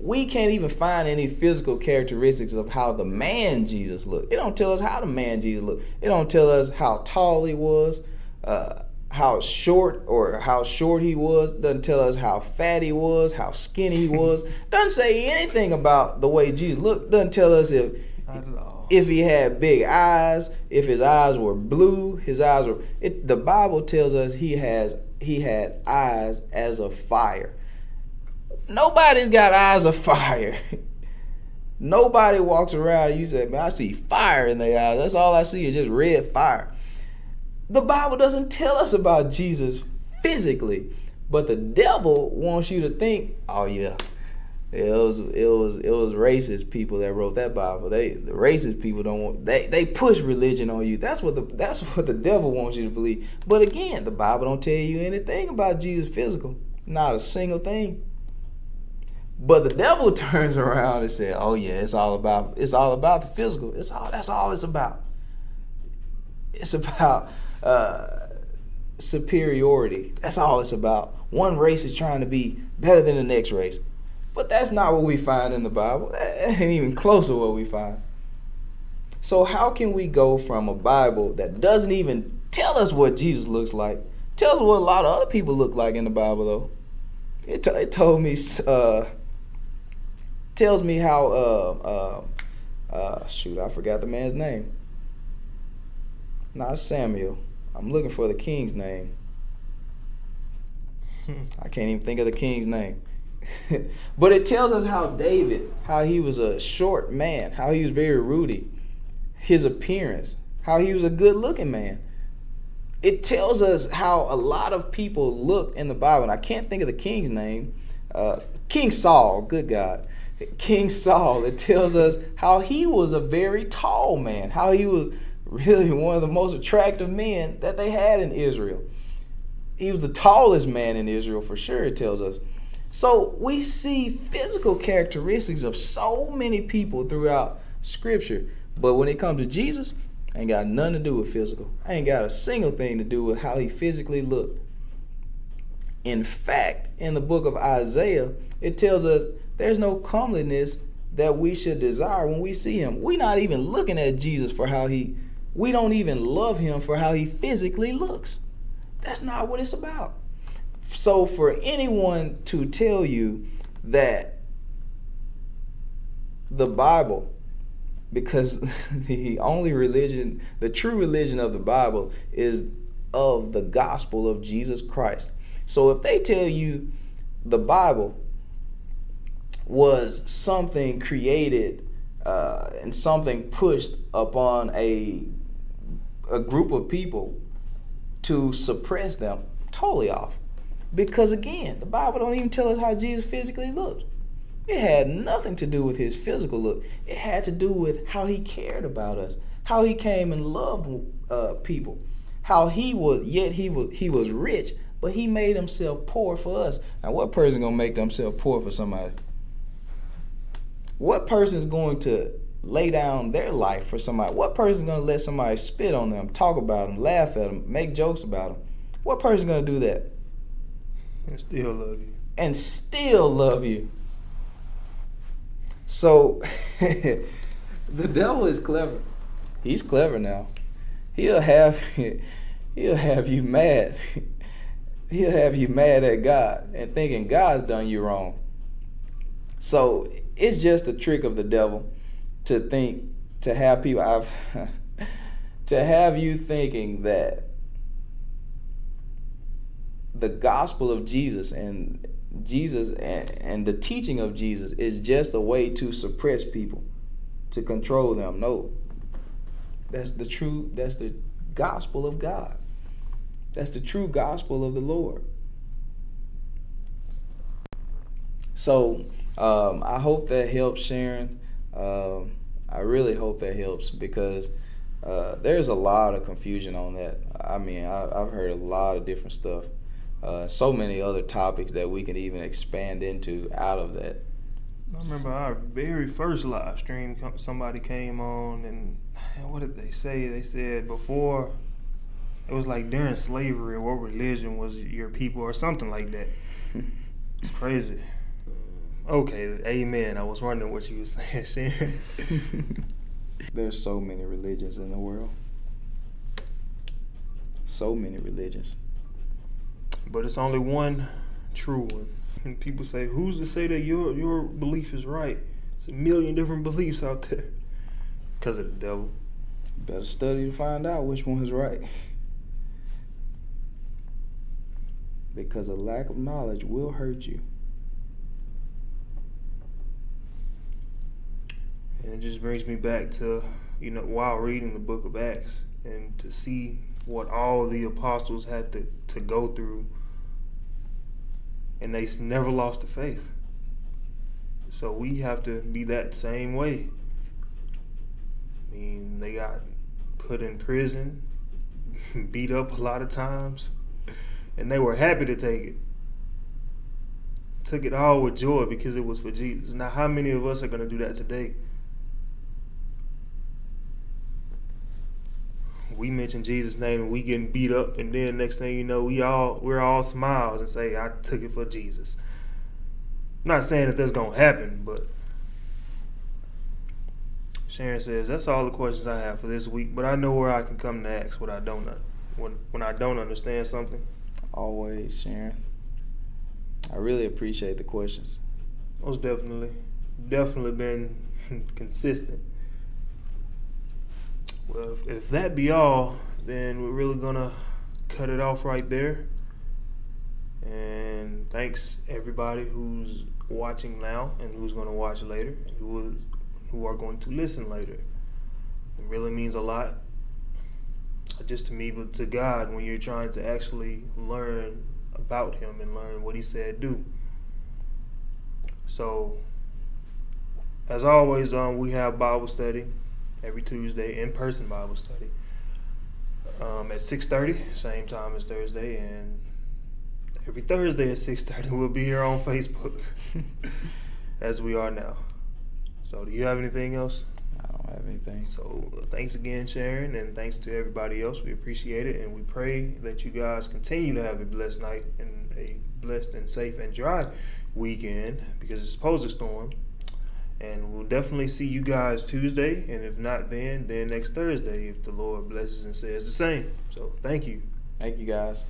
we can't even find any physical characteristics of how the man Jesus looked. It don't tell us how the man Jesus looked. It don't tell us how tall he was, uh, how short or how short he was. Doesn't tell us how fat he was, how skinny he was. Doesn't say anything about the way Jesus looked. Doesn't tell us if if he had big eyes, if his eyes were blue, his eyes were. It, the Bible tells us he has he had eyes as of fire. Nobody's got eyes of fire. Nobody walks around and you say, man, I see fire in their eyes. That's all I see is just red fire. The Bible doesn't tell us about Jesus physically, but the devil wants you to think, oh yeah, it was it was it was racist people that wrote that Bible. They the racist people don't want they they push religion on you. That's what the that's what the devil wants you to believe. But again, the Bible don't tell you anything about Jesus physical. Not a single thing. But the devil turns around and says, "Oh yeah, it's all about it's all about the physical. It's all that's all it's about. It's about uh, superiority. That's all it's about. One race is trying to be better than the next race, but that's not what we find in the Bible. That ain't even close to what we find. So how can we go from a Bible that doesn't even tell us what Jesus looks like? Tells us what a lot of other people look like in the Bible, though. It, t- it told me. Uh, tells me how uh, uh, uh, shoot, I forgot the man's name. Not Samuel. I'm looking for the king's name. I can't even think of the king's name. but it tells us how David, how he was a short man, how he was very ruddy, his appearance, how he was a good looking man. It tells us how a lot of people look in the Bible, and I can't think of the king's name. Uh, King Saul, good God. King Saul, it tells us how he was a very tall man, how he was really one of the most attractive men that they had in Israel. He was the tallest man in Israel for sure, it tells us. So we see physical characteristics of so many people throughout Scripture. But when it comes to Jesus, ain't got nothing to do with physical. Ain't got a single thing to do with how he physically looked. In fact, in the book of Isaiah, it tells us there's no comeliness that we should desire when we see him. We're not even looking at Jesus for how he, we don't even love him for how he physically looks. That's not what it's about. So for anyone to tell you that the Bible, because the only religion, the true religion of the Bible is of the gospel of Jesus Christ. So if they tell you the Bible was something created uh, and something pushed upon a a group of people to suppress them totally off because again the bible don't even tell us how jesus physically looked it had nothing to do with his physical look it had to do with how he cared about us how he came and loved uh, people how he was yet he was he was rich but he made himself poor for us now what person gonna make themselves poor for somebody what person is going to lay down their life for somebody? What person to let somebody spit on them, talk about them, laugh at them, make jokes about them? What person gonna do that? And still love you. And still love you. So the devil is clever. He's clever now. He'll have he'll have you mad. He'll have you mad at God and thinking God's done you wrong. So it's just a trick of the devil to think to have people I've to have you thinking that the gospel of Jesus and Jesus and, and the teaching of Jesus is just a way to suppress people, to control them. No. That's the true that's the gospel of God. That's the true gospel of the Lord. So um, I hope that helps, Sharon. Um, I really hope that helps because uh, there's a lot of confusion on that. I mean, I, have heard a lot of different stuff. Uh, so many other topics that we can even expand into out of that. I remember our very first live stream. Somebody came on, and what did they say? They said before it was like during slavery, what religion was your people, or something like that. it's crazy. Okay, amen. I was wondering what you were saying, Sharon. There's so many religions in the world. So many religions. But it's only one true one. And people say, who's to say that your your belief is right? It's a million different beliefs out there. Because of the devil. Better study to find out which one is right. Because a lack of knowledge will hurt you. And it just brings me back to, you know, while reading the book of Acts and to see what all the apostles had to, to go through. And they never lost the faith. So we have to be that same way. I mean, they got put in prison, beat up a lot of times, and they were happy to take it. Took it all with joy because it was for Jesus. Now, how many of us are going to do that today? We mention Jesus' name and we getting beat up, and then next thing you know, we all we're all smiles and say, "I took it for Jesus." I'm not saying that that's gonna happen, but Sharon says that's all the questions I have for this week. But I know where I can come to ask what I don't when when I don't understand something. Always, Sharon. I really appreciate the questions. Most definitely, definitely been consistent. Well, if, if that be all, then we're really gonna cut it off right there. And thanks everybody who's watching now and who's gonna watch later and who is, who are going to listen later. It really means a lot, just to me, but to God when you're trying to actually learn about Him and learn what He said do. So, as always, um, we have Bible study every Tuesday in person Bible study um, at 6:30, same time as Thursday, and every Thursday at 6:30 we'll be here on Facebook as we are now. So, do you have anything else? I don't have anything. So, thanks again, Sharon, and thanks to everybody else. We appreciate it, and we pray that you guys continue to have a blessed night and a blessed and safe and dry weekend because it's supposed to storm. And we'll definitely see you guys Tuesday. And if not then, then next Thursday if the Lord blesses and says the same. So thank you. Thank you guys.